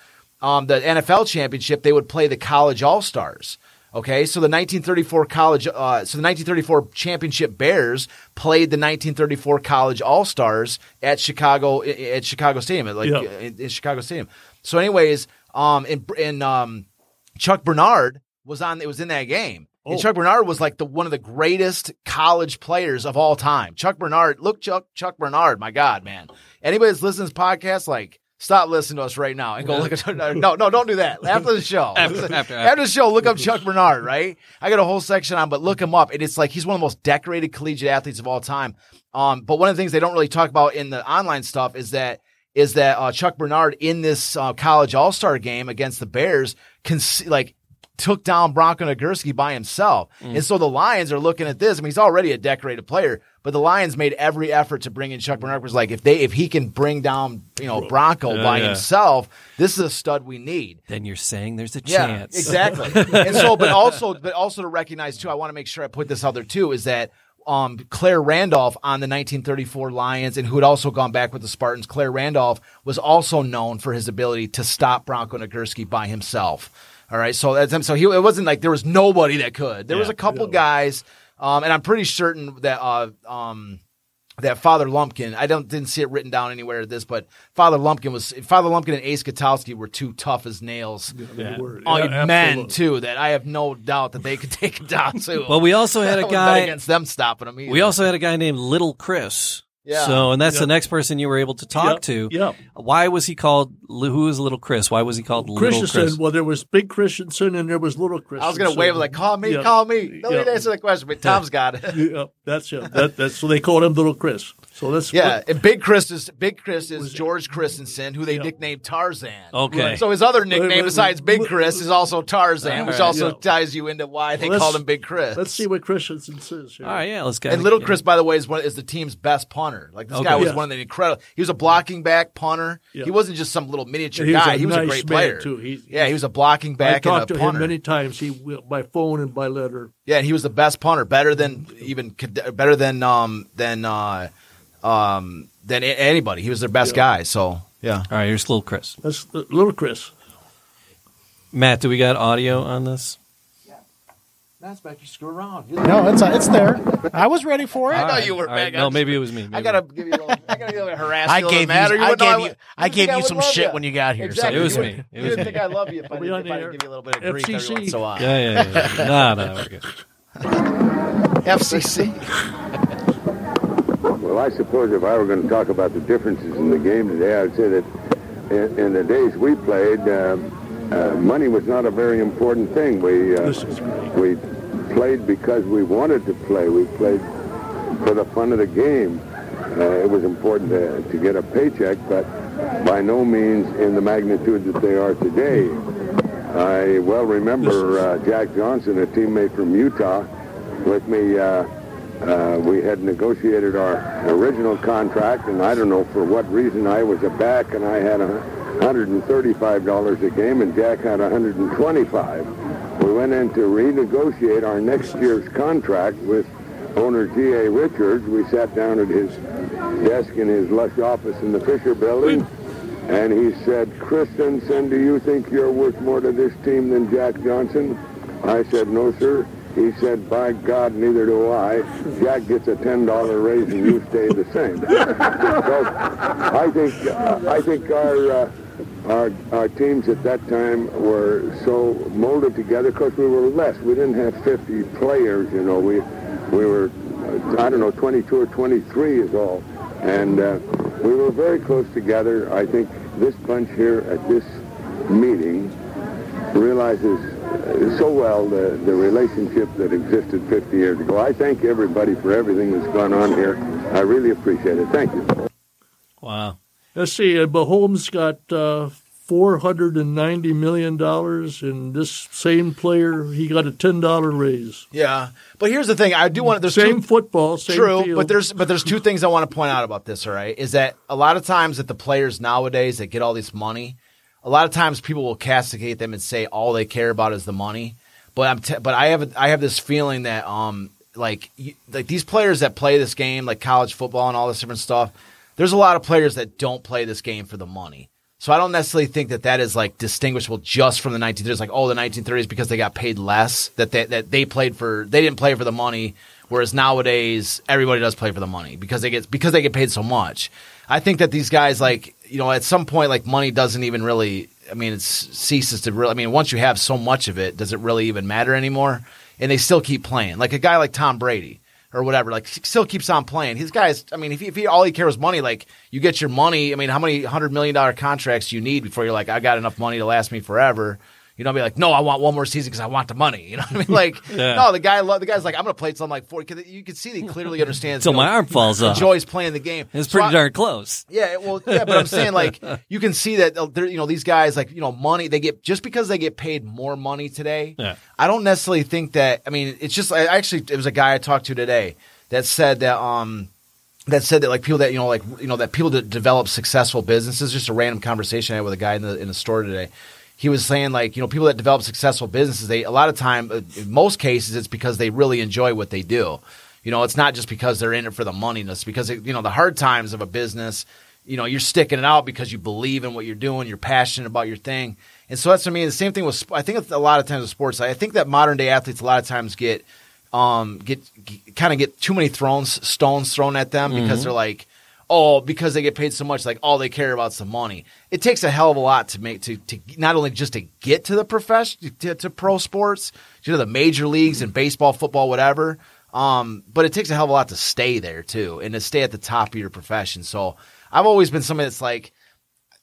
um, the NFL championship, they would play the college all stars. Okay, so the 1934 college, uh, so the 1934 championship Bears played the 1934 college All Stars at Chicago at Chicago Stadium, like Yeah. in, in Chicago Stadium. So, anyways, um, and, in um, Chuck Bernard was on. It was in that game. And Oh. Chuck Bernard was like the one of the greatest college players of all time. Chuck Bernard, look, Chuck Chuck Bernard, my God, man. Anybody that's listening to this podcast, like, stop listening to us right now and go look at no, no, don't do that. After the show, After- after, after- the show, look up Chuck Bernard. Right, I got a whole section on, but look him up, and it's like he's one of the most decorated collegiate athletes of all time. Um, but one of the things they don't really talk about in the online stuff is that is that uh, Chuck Bernard in this uh, college All Star game against the Bears, cons- like took down Bronco Nagurski by himself. And so the Lions are looking at this. I mean, he's already a decorated player, but the Lions made every effort to bring in Chuck Bernard. Was like, if they if he can bring down you know Bronco by yeah. himself, this is a stud we need. Then you're saying there's a Yeah, chance. exactly. and so, but also, but also to recognize too, I want to make sure I put this out there too, is that um, Clare Randolph on the 1934 Lions and who had also gone back with the Spartans, Clare Randolph was also known for his ability to stop Bronco Nagurski by himself. All right, so that's so he it wasn't like there was nobody that could. There was a couple guys, um, and I'm pretty certain that uh, um, that Father Lumpkin, I don't didn't see it written down anywhere at this, but Father Lumpkin was Father Lumpkin and Ace Gutowsky were two tough as nails. They were- On yeah, men absolutely. too, that I have no doubt that they could take him down too. Well, we also had a guy. against them stopping him. Either. We also had a guy named Little Chris. Yeah. So, and that's Yeah. the next person you were able to talk Yep, to. yep. Why was he called? Who was Little Chris? Why was he called Little Christensen. Chris? Well, there was Big Christensen and there was Little Chris. I was gonna wave like, call me, Yeah. call me. No Yeah. need answer the question, but Tom's got it. Yeah, that's it. That, that's so they called him Little Chris. So that's Yeah, and Big Chris is Big Chris is George Christensen, who they Yeah. nicknamed Tarzan. Okay. So his other nickname Wait, wait, besides Big Chris is also Tarzan, which also Yeah. ties you into why they Let's- called him Big Chris. Let's see what Christensen says here. All right, yeah, let's go. And Little Chris, by the way, is one is the team's best punter. Like this Okay. guy was Yeah. one of the incredible. He was a blocking back punter. Yeah. He wasn't just some little miniature He guy. a he was a great man, player too. He- yeah, he was a blocking I back and a talked to him punter. many times. He by phone and by letter. Yeah, and he was the best punter, better than even better than um than uh um than a- anybody. He was their best guy. So yeah. All right, here's Little Chris. That's uh, Little Chris. Matt, do we got audio on this? Yeah. That's back. You screw around. No, it's it's there. I was ready for it. I know you were All right, back. no, I'm maybe it was me. I Maybe gotta give you a little. I gotta give you a little harass. I you a little gave you, matter. I wouldn't know gave would- you, I would gave think you would some love shit you. when you got here. Exactly. It was You me. would- It you was would me. think I love you if I, we did, on if I the didn't give you a little bit of grief every FCC. once in a while. Yeah, yeah, yeah. no, no, we're good. FCC. Well, I suppose if I were going to talk about the differences in the game today, I'd say that in, in the days we played, uh, uh, money was not a very important thing. We uh, This is great. we played because we wanted to play. We played for the fun of the game. Uh, it was important to, to get a paycheck, but by no means in the magnitude that they are today. I well remember uh, Jack Johnson, a teammate from Utah, with me. Uh, we had negotiated our original contract, and I don't know for what reason I was a back, and I had a $135 a game, and Jack had 125. We went in to renegotiate our next year's contract with owner G.A. Richards. We sat down at his desk in his lush office in the Fisher Building, and he said, Christensen, do you think you're worth more to this team than Jack Johnson? I said, no, sir. He said, by God, neither do I. Jack gets a $10 raise and you stay the same. so I think, uh, I think our, uh, our, our teams at that time were so molded together because we were less. We didn't have 50 players, you know. We, we were, uh, I don't know, 22 or 23 is all. And uh, we were very close together. I think this bunch here at this meeting realizes so well the, the relationship that existed 50 years ago. I thank everybody for everything that's gone on here. I really appreciate it. Thank you. Wow. Let's see. Uh, Mahomes got uh, four hundred and ninety million dollars, and this same player he got a ten dollar raise. Yeah, but here's the thing. I do want. There's Same two, football, same True, field. but there's but there's two things I want to point out about this. All right, is that a lot of times that the players nowadays that get all this money, a lot of times people will castigate them and say all they care about is the money. But I'm t- but I have I have this feeling that um like you, like these players that play this game like college football and all this different stuff. There's a lot of players that don't play this game for the money. So I don't necessarily think that that is like distinguishable just from the 1930s. Like, oh, the 1930s because they got paid less that they, that they played for. They didn't play for the money. Whereas nowadays everybody does play for the money because they get because they get paid so much. I think that these guys like you know at some point like money doesn't even really. I mean, it ceases to really. I mean, once you have so much of it, does it really even matter anymore? And they still keep playing. Like a guy like Tom Brady or whatever, like still keeps on playing. His guys, I mean, if he, if he all he cares was money, like you get your money. I mean, how many hundred million dollar contracts you need before you're like, I got enough money to last me forever? You know, be like, no, I want one more season because I want the money. You know what I mean? Like, Yeah. no, the guy, lo- the guy's like, I'm gonna play till I'm like 40. 'cause You can see that he clearly understands. You know, my arm falls off. Enjoys playing the game. It's So pretty I- darn close. yeah, well, yeah, but I'm saying like you can see that they're you know these guys like you know money they get just because they get paid more money today. Yeah. I don't necessarily think that. I mean, it's just I actually it was a guy I talked to today that said that um that said that like people that you know like you know that people that develop successful businesses. Just a random conversation I had with a guy in the in the store today. He was saying like you know people that develop successful businesses they a lot of time uh, in most cases it's because they really enjoy what they do. You know, it's not just because they're in it for the money. It's because it, you know the hard times of a business. You know, you're sticking it out because you believe in what you're doing. You're passionate about your thing, and so that's to me the same thing with. I think a lot of times with sports. I think that modern day athletes a lot of times get um, get, kind of get too many thrones stones thrown at them because they're like, oh, because they get paid so much, like all they care about is the money. It takes a hell of a lot to make to, to not only just to get to the profession to, to pro sports, to the major leagues and baseball, football, whatever. Um, but it takes a hell of a lot to stay there too, and to stay at the top of your profession. So I've always been somebody that's like,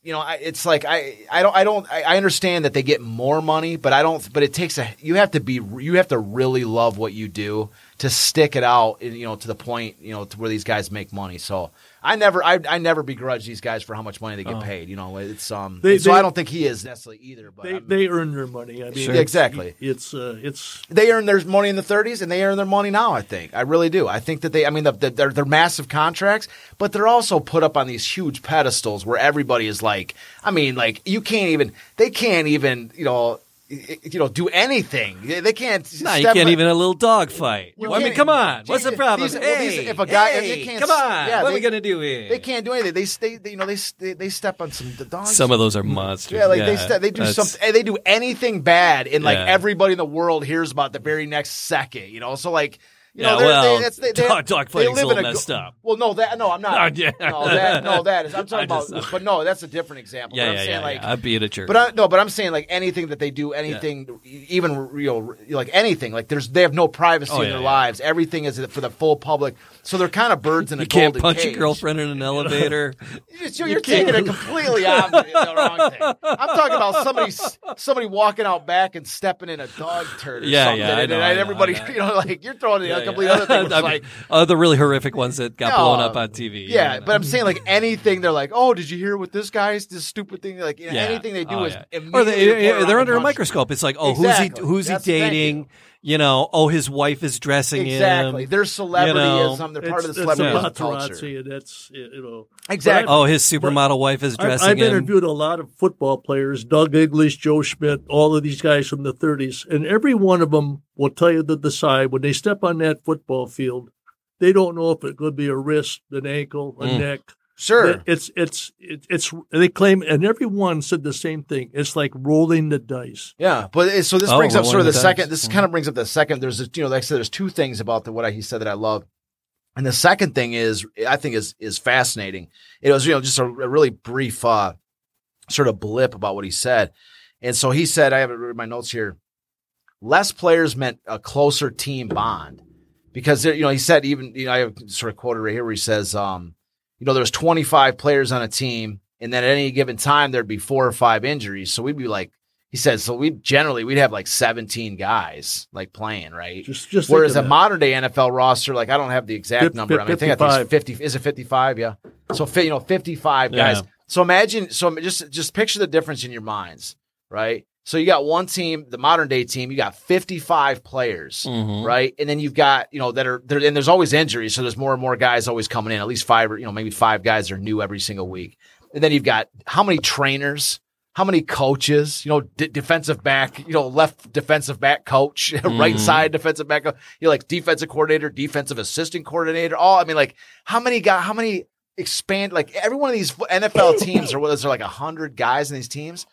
you know, I, it's like I, I don't, I don't, I, I understand that they get more money, but I don't. But it takes a, you have to be, you have to really love what you do to stick it out, you know, to the point, you know, to where these guys make money. So I never, I, I never begrudge these guys for how much money they get paid. You know, it's um, They- so they- I don't think he is necessarily either. But They I'm- they earn their money. I mean, Sure. Exactly. It's uh, it's they earn their money in the 30s and they earn their money now. I think I really do. I think that they. I mean, the, the, they're they're massive contracts, but they're also put up on these huge pedestals where everybody is like. I mean, like you can't even. They can't even. You know. You know, do anything. They they can't. No, you can't on- even a little dog fight. You I mean, come on. What's the problem? these- well, hey, these- if a guy- if hey, they can't come on. yeah, what are we gonna do here? They can't do anything. They stay. They, you know, they, they they step on some the dogs. Some of those are monsters. Yeah, like they step, they do something. Eh, they do anything bad, and like Yeah. everybody in the world hears about the very next second. You know, so like. You Yeah, know, they're- well, they, that's, they, dog- fighting's a little go- up. Well, no, that no, I'm not. Oh, yeah. No, that no, that is. I'm talking just- about, but no, that's a different example. Yeah, but I'm yeah, saying yeah, like, yeah. I'm being a jerk. but I, no, but I'm saying like anything that they do, anything, even real, like anything, like there's they have no privacy Oh, in their yeah. lives. Everything is for the full public, so they're kind of birds in a you can't punch cage. your girlfriend in an elevator. You're, you're taking it completely opposite, the wrong thing. I'm talking about somebody somebody walking out back and stepping in a dog turd. Or Yeah, something, yeah, and, know, and everybody, you know, like you're throwing in Yeah, other thing. Which I is mean, like, oh, the really horrific ones that got No. blown up oh, on TV. yeah, but I'm saying like anything. They're like, oh, did you hear what this guy's this stupid thing? Like you know, Yeah. anything they do Oh, is or they, put yeah, around they're under a microscope. It's like, oh, Exactly. who's he? Who's That's- he dating? You. You know, oh, his wife is dressing in. Exactly, him. their celebrityism. know, they're part of the it's a celebrityism culture. and that's you know Exactly. Oh, his supermodel wife is I- dressing I've him. interviewed a lot of football players, Doug English, Joe Schmidt, all of these guys from the 30s, and every one of them will tell you to decide when they step on that football field, they don't know if it could be a wrist, an ankle, a Mm. neck. Sure. It's it's it's it's they claim, and everyone said the same thing. It's like rolling the dice. Yeah, but it, so this Oh, brings up sort of the the second. This Mhm. kind of brings up the second. There's a, you know, like I said, there's two things about the what I, he said that I love, and the second thing is I think is is fascinating. It was you know just a, a really brief uh, sort of blip about what he said, and so he said I have it in my notes here. Less players meant a closer team bond because you know he said even you know I have sort of quoted right here where he says um you know there's 25 players on a team and then at any given time there'd be four or five injuries. So we'd be like he says so we generally we'd have like 17 guys like playing right? Just just whereas a that. modern day NFL roster like I don't have the exact Fif- number. I, mean, I think I think it's 50 is it 55 yeah. So fi- you know 55 guys. Yeah. so imagine so just just picture the difference in your minds right so you got one team the modern day team you got 55 players Mhm. right? And then you've got you know that are there, and there's always injuries, so there's more and more guys always coming in. At least five, or you know, maybe five guys are new every single week. And then you've got how many trainers, how many coaches, you know, d- defensive back, you know, left defensive back coach, right side defensive back, you know, like defensive coordinator, defensive assistant coordinator. All I mean, like how many guys, how many expand? Like every one of these NFL teams, or what is there like a hundred guys in these teams?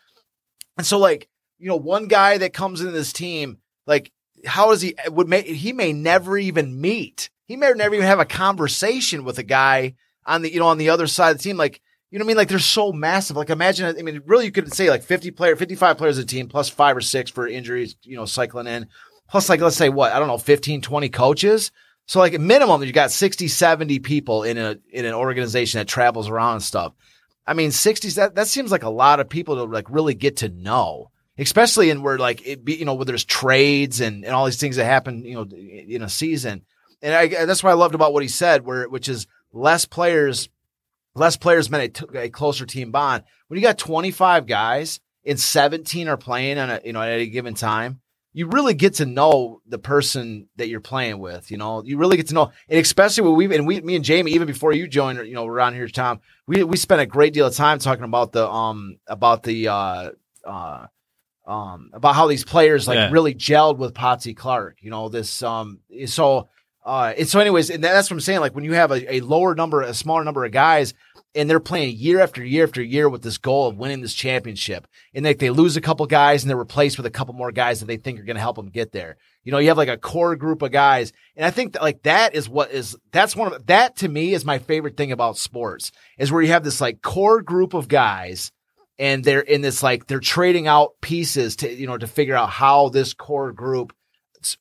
And so, like, you know, one guy that comes into this team, like, how does he would make he may never even meet. He may never even have a conversation with a guy on the you know on the other side of the team. Like, you know what I mean? Like they're so massive. Like imagine I mean, really you could say like 50 player, 55 players of the team plus five or six for injuries, you know, cycling in. Plus like let's say what, I don't know, 15, 20 coaches. So like minimum, you got 60, 70 people in a in an organization that travels around and stuff. I mean, 60s, that, that seems like a lot of people to like really get to know, especially in where like it be, you know, where there's trades and, and all these things that happen, you know, in a season. And I, that's what I loved about what he said, where, which is less players, less players meant a, t- a closer team bond. When you got 25 guys and 17 are playing on a, you know, at any given time, you really get to know the person that you're playing with. You know, you really get to know, and especially when we and we, me and Jamie, even before you joined, you know, around here, Tom, we we spent a great deal of time talking about the um about the uh uh um about how these players like Yeah. really gelled with Potsy Clark. You know, this um so Uh, and so, anyways, and that's what I'm saying. Like when you have a, a lower number, a smaller number of guys, and they're playing year after year after year with this goal of winning this championship, and they they lose a couple guys and they're replaced with a couple more guys that they think are going to help them get there. You know, you have like a core group of guys, and I think that like that is what is that's one of that to me is my favorite thing about sports is where you have this like core group of guys and they're in this like they're trading out pieces to you know to figure out how this core group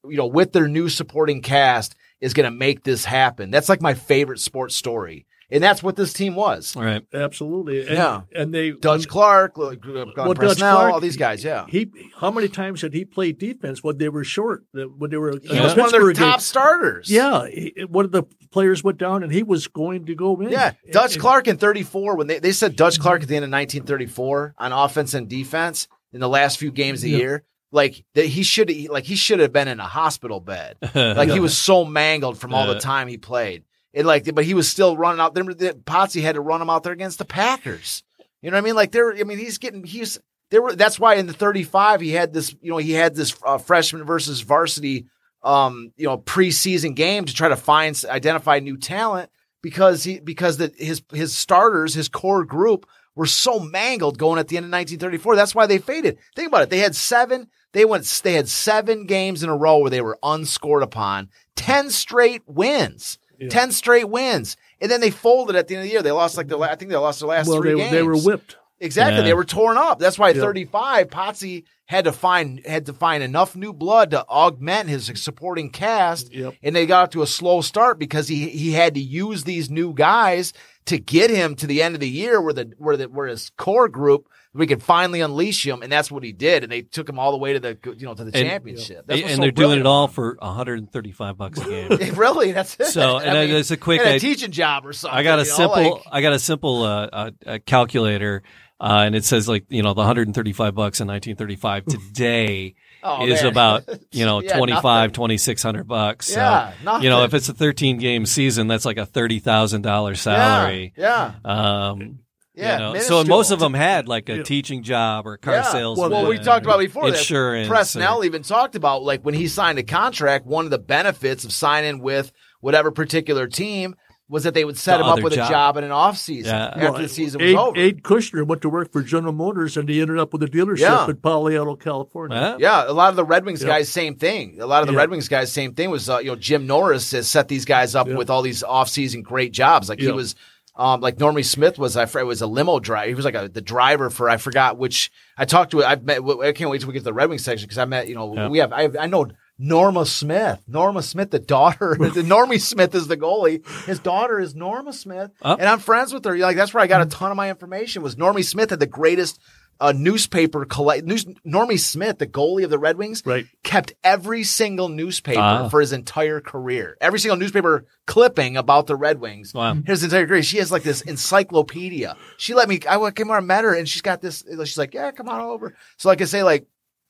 you know with their new supporting cast is going to make this happen. That's like my favorite sports story and that's what this team was All right. Absolutely. And, Yeah. And they Dutch Clark, uh, Glenn Well, Dutch Clark, all these guys. Yeah, He how many times had he played defense when they were short? When they were uh, he was one of their top starters. Yeah, he, one of the players went down and he was going to go in. Yeah, Dutch And- Clark in 34 when they, they said Dutch Clark at the end of 1934 on offense and defense in the last few games of the year, like that he should like he should have been in a hospital bed. Like he was so mangled from all the time he played. It like, but he was still running out there. Potsy had to run him out there against the Packers. You know what I mean? Like there, I mean, he's getting he's there. Were that's why in the 35 he had this. You know, he had this uh, freshman versus varsity. Um, you know, preseason game to try to find identify new talent because he because the his his starters his core group were so mangled going at the end of 1934. That's why they faded. Think about it. They had seven. They went. They had seven games in a row where they were unscored upon. Ten straight wins. Ten straight wins, and then they folded at the end of the year. They lost like the. la- I think they lost their last well, three they, games. they were whipped. Exactly. Yeah. They were torn up. That's why Yeah. 35 Potsy had to find had to find enough new blood to augment his supporting cast. Yep. And they got to a slow start because he he had to use these new guys to get him to the end of the year where the where the where his core group we could finally unleash him and that's what he did and they took him all the way to the you know to the And- championship. That's and so they're doing it all for 135 bucks a game. really, that's it. So, and I mean, it's a quick- a teaching job or something. I got a you know, simple, like- I got a simple uh, uh, uh, calculator, uh, and it says like you know the 135 bucks in 1935 today Oh, is there. about you know Yeah, 25, 2600 bucks. So, Yeah, you know if it's a 13 game season, that's like a thirty thousand dollar salary. Yeah. Um, Yeah. you know, so most of them had like a Yeah. teaching job or car Yeah. sales. Well, we talked about before insurance. that. Presnell or- even talked about like when he signed a contract, one of the benefits of signing with whatever particular team was that they would set The him up with job. a job in an off season Yeah. after Well, the season was Abe, over. Abe Kushner went to work for General Motors and he ended up with a dealership Yeah. in Palo Alto, California. Yeah. Yeah, a lot of the Red Wings Yeah. guys, same thing. A lot of the Yeah. Red Wings guys, same thing. Was uh, you know Jim Norris has set these guys up Yeah. with all these off-season great jobs. Like he was, um, like Normie Smith was. I was a limo driver. He was like a, the driver for I forgot which. I talked to. I've met. I can't wait till we get to the Red Wings section because I met. You know, Yeah. we have. I, I know Norma Smith. Norma Smith, the daughter. the Normie Smith is the goalie. His daughter is Norma Smith, Oh. and I'm friends with her. Like that's where I got a ton of my information. Was Normie Smith had the greatest. Uh, newspaper collect news. Normie Smith, the goalie of the Red Wings, Right. kept every single newspaper Ah. for his entire career. Every single newspaper clipping about the Red Wings. Wow. His entire career. She has like this encyclopedia. She let me, I came over and met her and she's got this, she's like, yeah, come on over. So like I say, like,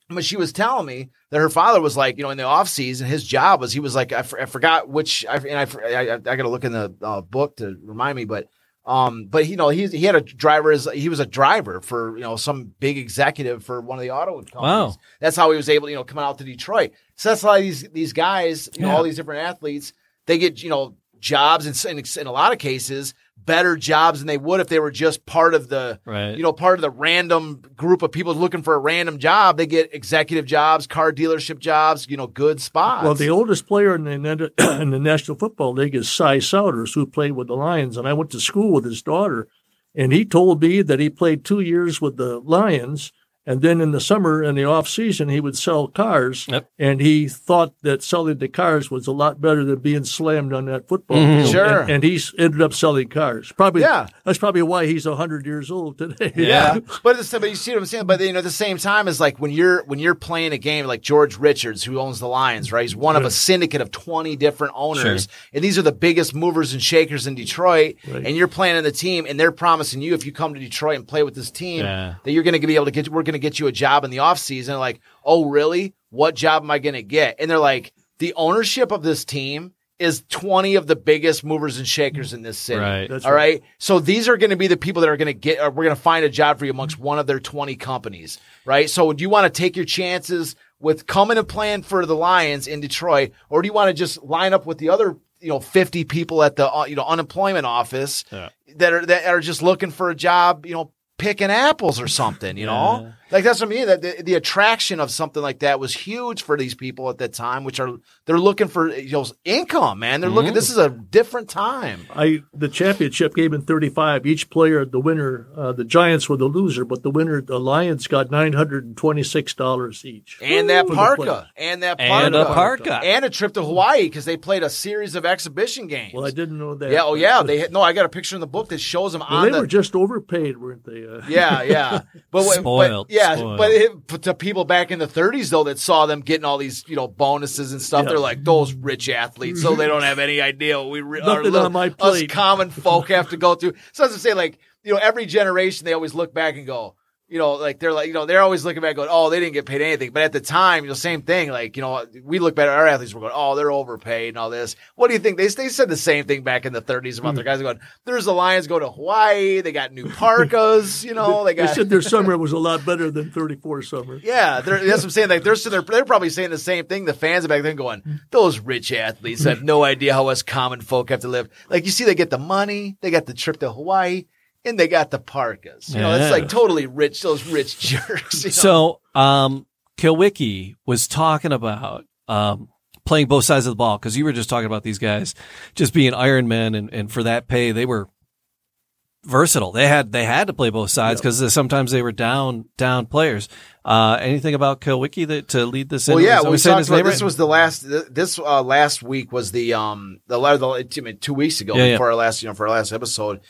but she was telling me that her father was like, you know, in the off season, his job was he was like, I, f- I forgot which, I, and I, I, I got to look in the uh, book to remind me, but, um, but you know, he he had a driver as he was a driver for you know some big executive for one of the auto companies. Wow. That's how he was able, to, you know, coming out to Detroit. So that's why these these guys, you know, all these different athletes, they get you know jobs in, in in a lot of cases better jobs than they would if they were just part of the Right. you know part of the random group of people looking for a random job. They get executive jobs, car dealership jobs, you know, good spots. Well, the oldest player in the, in the National Football League is Cy Souders, who played with the Lions. And I went to school with his daughter, and he told me that he played two years with the Lions. And then in the summer and the off season, he would sell cars. Yep. And he thought that selling the cars was a lot better than being slammed on that football mm-hmm. field. Sure. And, and he's ended up selling cars. Probably, Yeah. That's probably why he's 100 years old today. Yeah, but the, but you see what I'm saying. But you know, at the same time, is like when you're when you're playing a game like George Richards, who owns the Lions, right? He's one of a syndicate of 20 different owners, and these are the biggest movers and shakers in Detroit. Right. And you're playing in the team, and they're promising you if you come to Detroit and play with this team, Yeah. that you're going to be able to get. We're going to get you a job in the off season. Like, oh, really? What job am I going to get? And they're like, the ownership of this team. Is 20 of the biggest movers and shakers in this city. Right. That's All right. So these are going to be the people that are going to get, or we're going to find a job for you amongst one of their 20 companies, right? So do you want to take your chances with coming and playing for the Lions in Detroit, or do you want to just line up with the other, you know, 50 people at the, uh, you know, unemployment office that are, that are just looking for a job, you know, picking apples or something, you know? Like that's what I mean. That the, the attraction of something like that was huge for these people at that time, which are they're looking for you know income, man. They're looking. This is a different time. I the championship game in '35. Each player, the winner, uh, the Giants were the loser, but the winner, the Lions, got nine hundred and twenty six dollars each. And that For the players. parka, and that parka, And a parka. and a trip to Hawaii because they played a series of exhibition games. Well, I didn't know that. yeah, oh yeah, they had, no. I got a picture in the book that shows them Well, on they the. were just overpaid, weren't they? Uh, yeah, yeah, but, what- Spoiled, but yeah, spoiled. but, it, to people back in the 30s though that saw them getting all these you know bonuses and stuff, Yeah. they're like those rich athletes, so they don't have any idea what we re- Nothing little- on my us common folk have to go through. So as I say, like you know, every generation they always look back and go. You know, like they're like, you know, they're always looking back going, oh, they didn't get paid anything. But at the time, you know, same thing. Like, you know, we look back at our athletes, we're going, oh, they're overpaid and all this. What do you think? They, they said the same thing back in the 30s about their hmm. guys going, there's the Lions go to Hawaii. They got new parkas, you know, they They said their summer was a lot better than 34 summer. Yeah, they're, that's what I'm saying. Like they're, they're they're probably saying the same thing. The fans back then going, hmm. those rich athletes have no idea how us common folk have to live. Like you see, they get the money, they got the trip to Hawaii, and they got the parkas. You know, Yeah. it's like totally rich. Those rich jerks. you know? So, um, Klewicki was talking about, um, playing both sides of the ball because you were just talking about these guys just being Iron Men and, and for that pay, they were versatile. They had, they had to play both sides because sometimes they were down, down players. Uh, anything about Klewicki that to lead this in? Well, yeah, we talked about this right? was the last. This uh, last week was the um the, the two weeks ago Yeah, yeah. before our last you know for our last episode.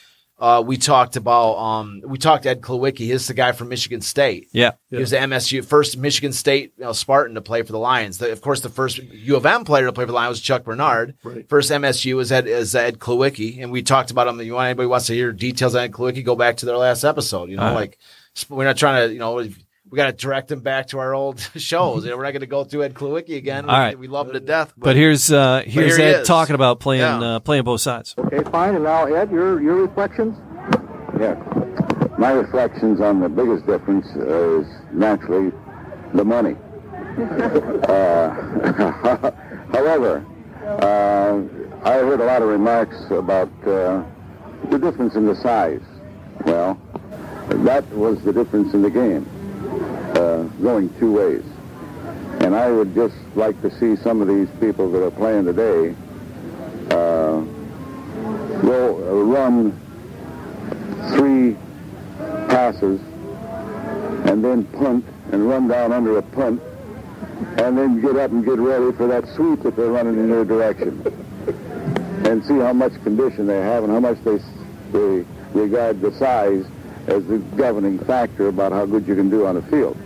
Uh, we talked about um we talked Ed Klewicki. He's the guy from Michigan State. Yeah. He was the MSU first Michigan State you know, Spartan to play for the Lions. The, of course, the first U of M player to play for the Lions was Chuck Bernard. Right. First MSU was Ed, is Ed Klewicki, and we talked about him. You want anybody wants to hear details on Ed Klewicki? Go back to their last episode. You know, All right. like we're not trying to you know. We got to direct them back to our old shows. You know, we're not going to go through Ed Klewicki again. All we, right. we love him to death. But here's, uh, here's here Ed is. talking about playing, Yeah. uh, playing both sides. Okay, fine. And now, Ed, your your reflections. Yes. My reflections on the biggest difference is naturally the money. uh, however, uh, I heard a lot of remarks about uh, the difference in the size. Well, that was the difference in the game, uh, going two ways. And I would just like to see some of these people that are playing today uh, go uh, run three passes and then punt and run down under a punt and then get up and get ready for that sweep that they're running in their direction and see how much condition they have and how much they, they regard the size as the governing factor about how good you can do on the field.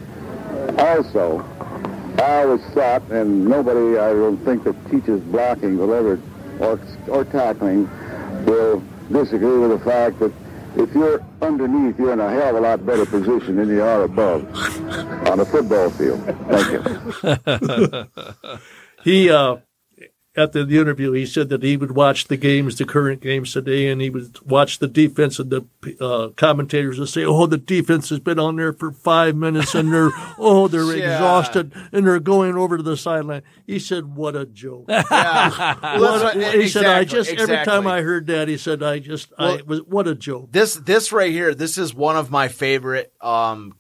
Also, I always thought, and nobody I don't think that teaches blocking will ever, or, or tackling, will disagree with the fact that if you're underneath, you're in a hell of a lot better position than you are above on a football field. Thank you. He uh, at the, the interview, he said that he would watch the games, the current games today, and he would watch the defense, and the uh, commentators would say, "Oh, the defense has been on there for five minutes, and they're oh, they're Yeah. exhausted, and they're going over to the sideline." He said, "What a joke." Yeah. What he said, "I exactly, just every time. I heard that, he said, I just I Well- was what a joke." this this right here this is one of my favorite um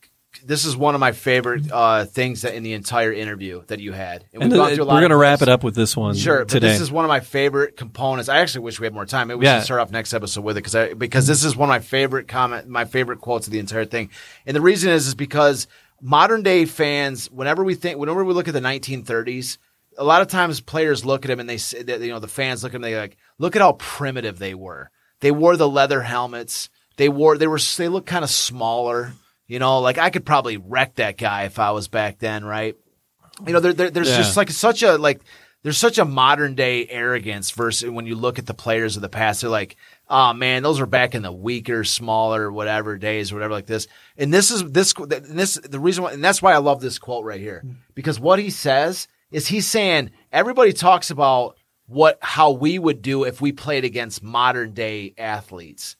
this is one of my favorite uh things that in the entire interview that you had And we've uh, gone through a lot we're going to wrap it up with this one Sure, but today. this is one of my favorite components. I actually wish we had more time. Maybe we Yeah. should start off next episode with it because because this is one of my favorite comment, my favorite quotes of the entire thing. And the reason is is because modern day fans, whenever we think, whenever we look at the 1930s, a lot of times players look at them and they say, that, you know, the fans look at them, they like, look at how primitive they were. They wore the leather helmets. They wore, they were, they look kind of smaller. You know, like I could probably wreck that guy if I was back then, right? You know, there, there, there's Yeah. just like such a like there's such a modern day arrogance versus when you look at the players of the past. They're like, oh man, those were back in the weaker, smaller, whatever days, whatever like this. And this is this and this the reason why, and that's why I love this quote right here because what he says is he's saying everybody talks about what how we would do if we played against modern day athletes.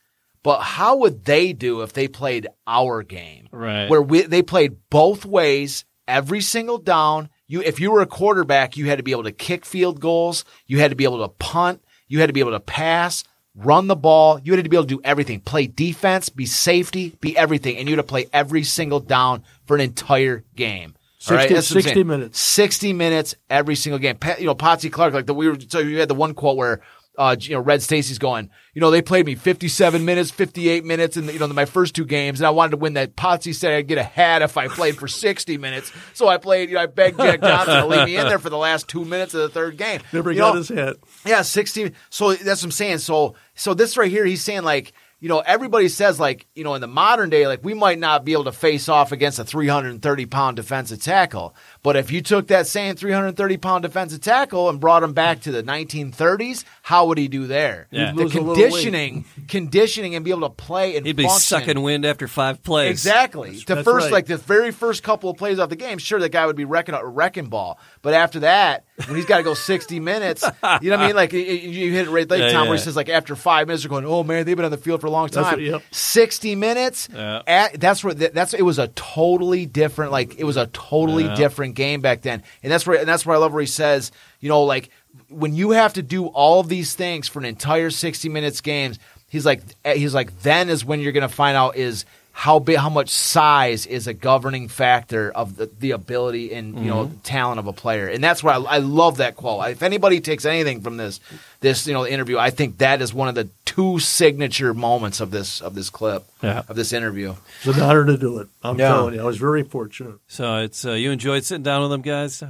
But how would they do if they played our game? Right. Where we, they played both ways every single down, you if you were a quarterback, you had to be able to kick field goals, you had to be able to punt, you had to be able to pass, run the ball, you had to be able to do everything. Play defense, be safety, be everything, and you had to play every single down for an entire game. All 60 That's 60 minutes. 60 minutes every single game. Pa- You know, Potsy Clark, like the we were, so you had the one quote where, uh, you know, Red Stacy's going, you know, they played me 57 minutes, 58 minutes in, the, you know, my first two games, and I wanted to win that. Potsy said I'd get a hat if I played for 60 minutes. So I played, you know, I begged Jack Johnson to leave me in there for the last two minutes of the third game. Never You got know, his hat. yeah, 16. So that's what I'm saying. So, so this right here, he's saying like, you know, everybody says like, you know, in the modern day, like we might not be able to face off against a 330 pound defensive tackle. But if you took that same 330 pound defensive tackle and brought him back to the 1930s, how would he do there? Yeah. The Lose a little weight. conditioning, conditioning and be able to play and He'd be function. sucking wind after five plays. Exactly. the that's first, right. like the very first couple of plays off the game, sure, the guy would be wrecking a wrecking ball. But after that, when he's got to go 60 minutes, you know what I mean? Like you- you hit it right late, Yeah, Tom, where he says, like, after five minutes, they're going, oh, man, they've been on the field for a long time. what- yep. 60 minutes, Yeah. at, that's where, that's, it was a totally different, like, it was a totally Yeah. different game back then. And that's where, and that's where I love where he says, you know, like, when you have to do all of these things for an entire 60 minutes games, he's like, eh, he's like, then is when you're going to find out is how big, how much size is a governing factor of the, the ability and you know talent of a player, and that's why I, I love that quote. If anybody takes anything from this this you know interview, I think that is one of the two signature moments of this of this clip Yeah. of this interview. It's an honor to do it. I'm Yeah. telling you, I was very fortunate. So it's uh, you enjoyed sitting down with them guys.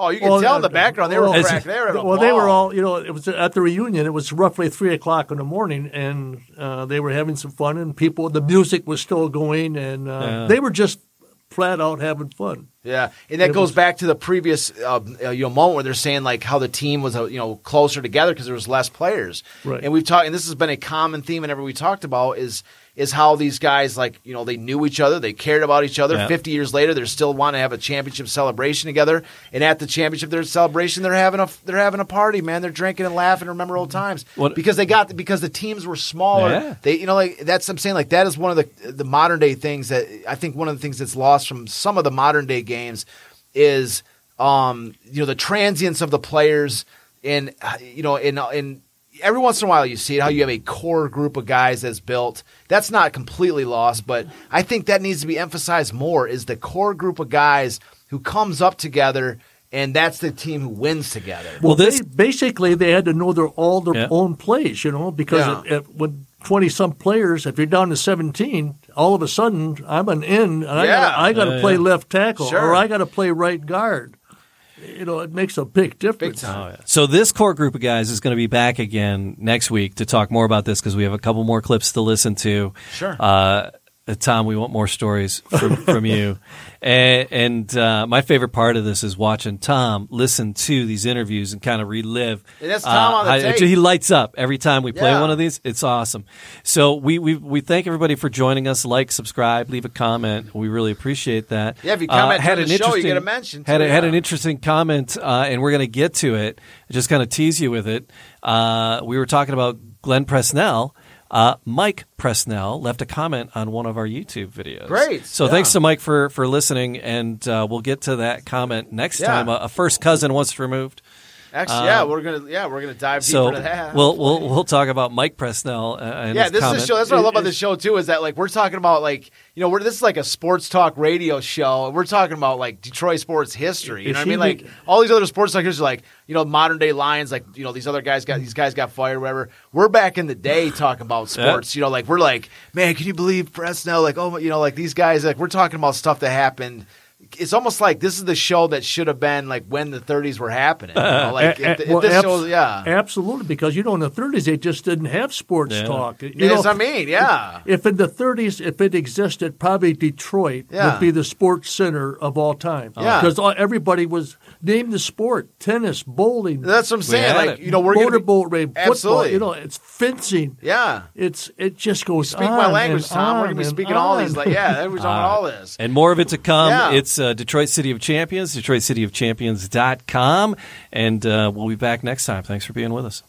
Oh, you can Well, tell in the background they were well, cracked. They were having a well, they were all, you know, it was at the reunion. It was roughly three o'clock in the morning, and uh, they were having some fun, and people, the music was still going, and uh, Yeah. they were just flat out having fun. Yeah, and that It goes was- back to the previous uh, uh, you know moment where they're saying like how the team was uh, you know closer together because there was less players. Right. And we've talked, and this has been a common theme whenever we talked about is is how these guys like you know they knew each other, they cared about each other. Yeah. Fifty years later, they're still want to have a championship celebration together, and at the championship their celebration, they're having a they're having a party, man. They're drinking and laughing, remember old times What- because they got because the teams were smaller. Yeah. They you know like that's I'm saying like that is one of the the modern day things that I think one of the things that's lost from some of the modern day games is um you know the transience of the players and you know in in every once in a while you see it how you have a core group of guys that's built that's not completely lost but I think that needs to be emphasized more is the core group of guys who comes up together and that's the team who wins together. Well, this They, basically, they had to know their all their Yeah. own plays, you know, because Yeah. if, if, when twenty some players, if you're down to seventeen, all of a sudden I'm an end, and I Yeah. got I got to Yeah, play yeah. left tackle Sure. or I got to play right guard. You know, it makes a big difference. time. So this core group of guys is going to be back again next week to talk more about this because we have a couple more clips to listen to. Sure. Uh, Tom, we want more stories from, from you. And, and uh, my favorite part of this is watching Tom listen to these interviews and kind of relive. And that's Tom uh, on the how- tape. He lights up every time we play Yeah. one of these. It's awesome. So we, we we thank everybody for joining us. Like, subscribe, leave a comment. We really appreciate that. Yeah, if you comment Uh, had an the show, you get a mention, Had, a, had an interesting comment, uh, and we're going to get to it. Just kind of tease you with it. Uh, we were talking about Glenn Presnell. Uh, Mike Presnell left a comment on one of our YouTube videos. Great, So yeah. thanks to Mike for for listening, and uh, we'll get to that comment next Yeah. time. A, a first cousin once removed. Actually, yeah, we're gonna yeah we're gonna dive deeper So into that. we'll we'll we'll talk about Mike Presnell. Uh, and yeah, this comment. is a show. That's what I love about this show too. Is that like we're talking about like you know we're this is like a sports talk radio show. and We're talking about like Detroit sports history. You know what I mean? Like all these other sports talkers are like you know modern day Lions. Like you know these other guys got these guys got fired. Whatever. We're back in the day talking about sports. You know, like we're like man, can you believe Fresno? Like oh you know like these guys like we're talking about stuff that happened. It's almost like this is the show that should have been like when the 30s were happening. You know? Like if, A- if well, this abs- show, yeah, absolutely. Because you know, in the '30s, they just didn't have sports Yeah. talk. You Yes, know, I mean, yeah. If in the 30s, if it existed, probably Detroit Yeah. would be the sports center of all time. Yeah. because everybody was named the sport: tennis, bowling, That's what I'm saying. Like it. you know we're gonna be- motorboat race, football. Absolutely. You know, it's fencing. yeah. It's it just goes Speak my language, and Tom. We're gonna be and speaking all these like yeah, we're talking about all this. And more of it to come. Yeah. It's uh, Detroit City of Champions, DetroitCityOfChampions.com. And uh, we'll be back next time. Thanks for being with us.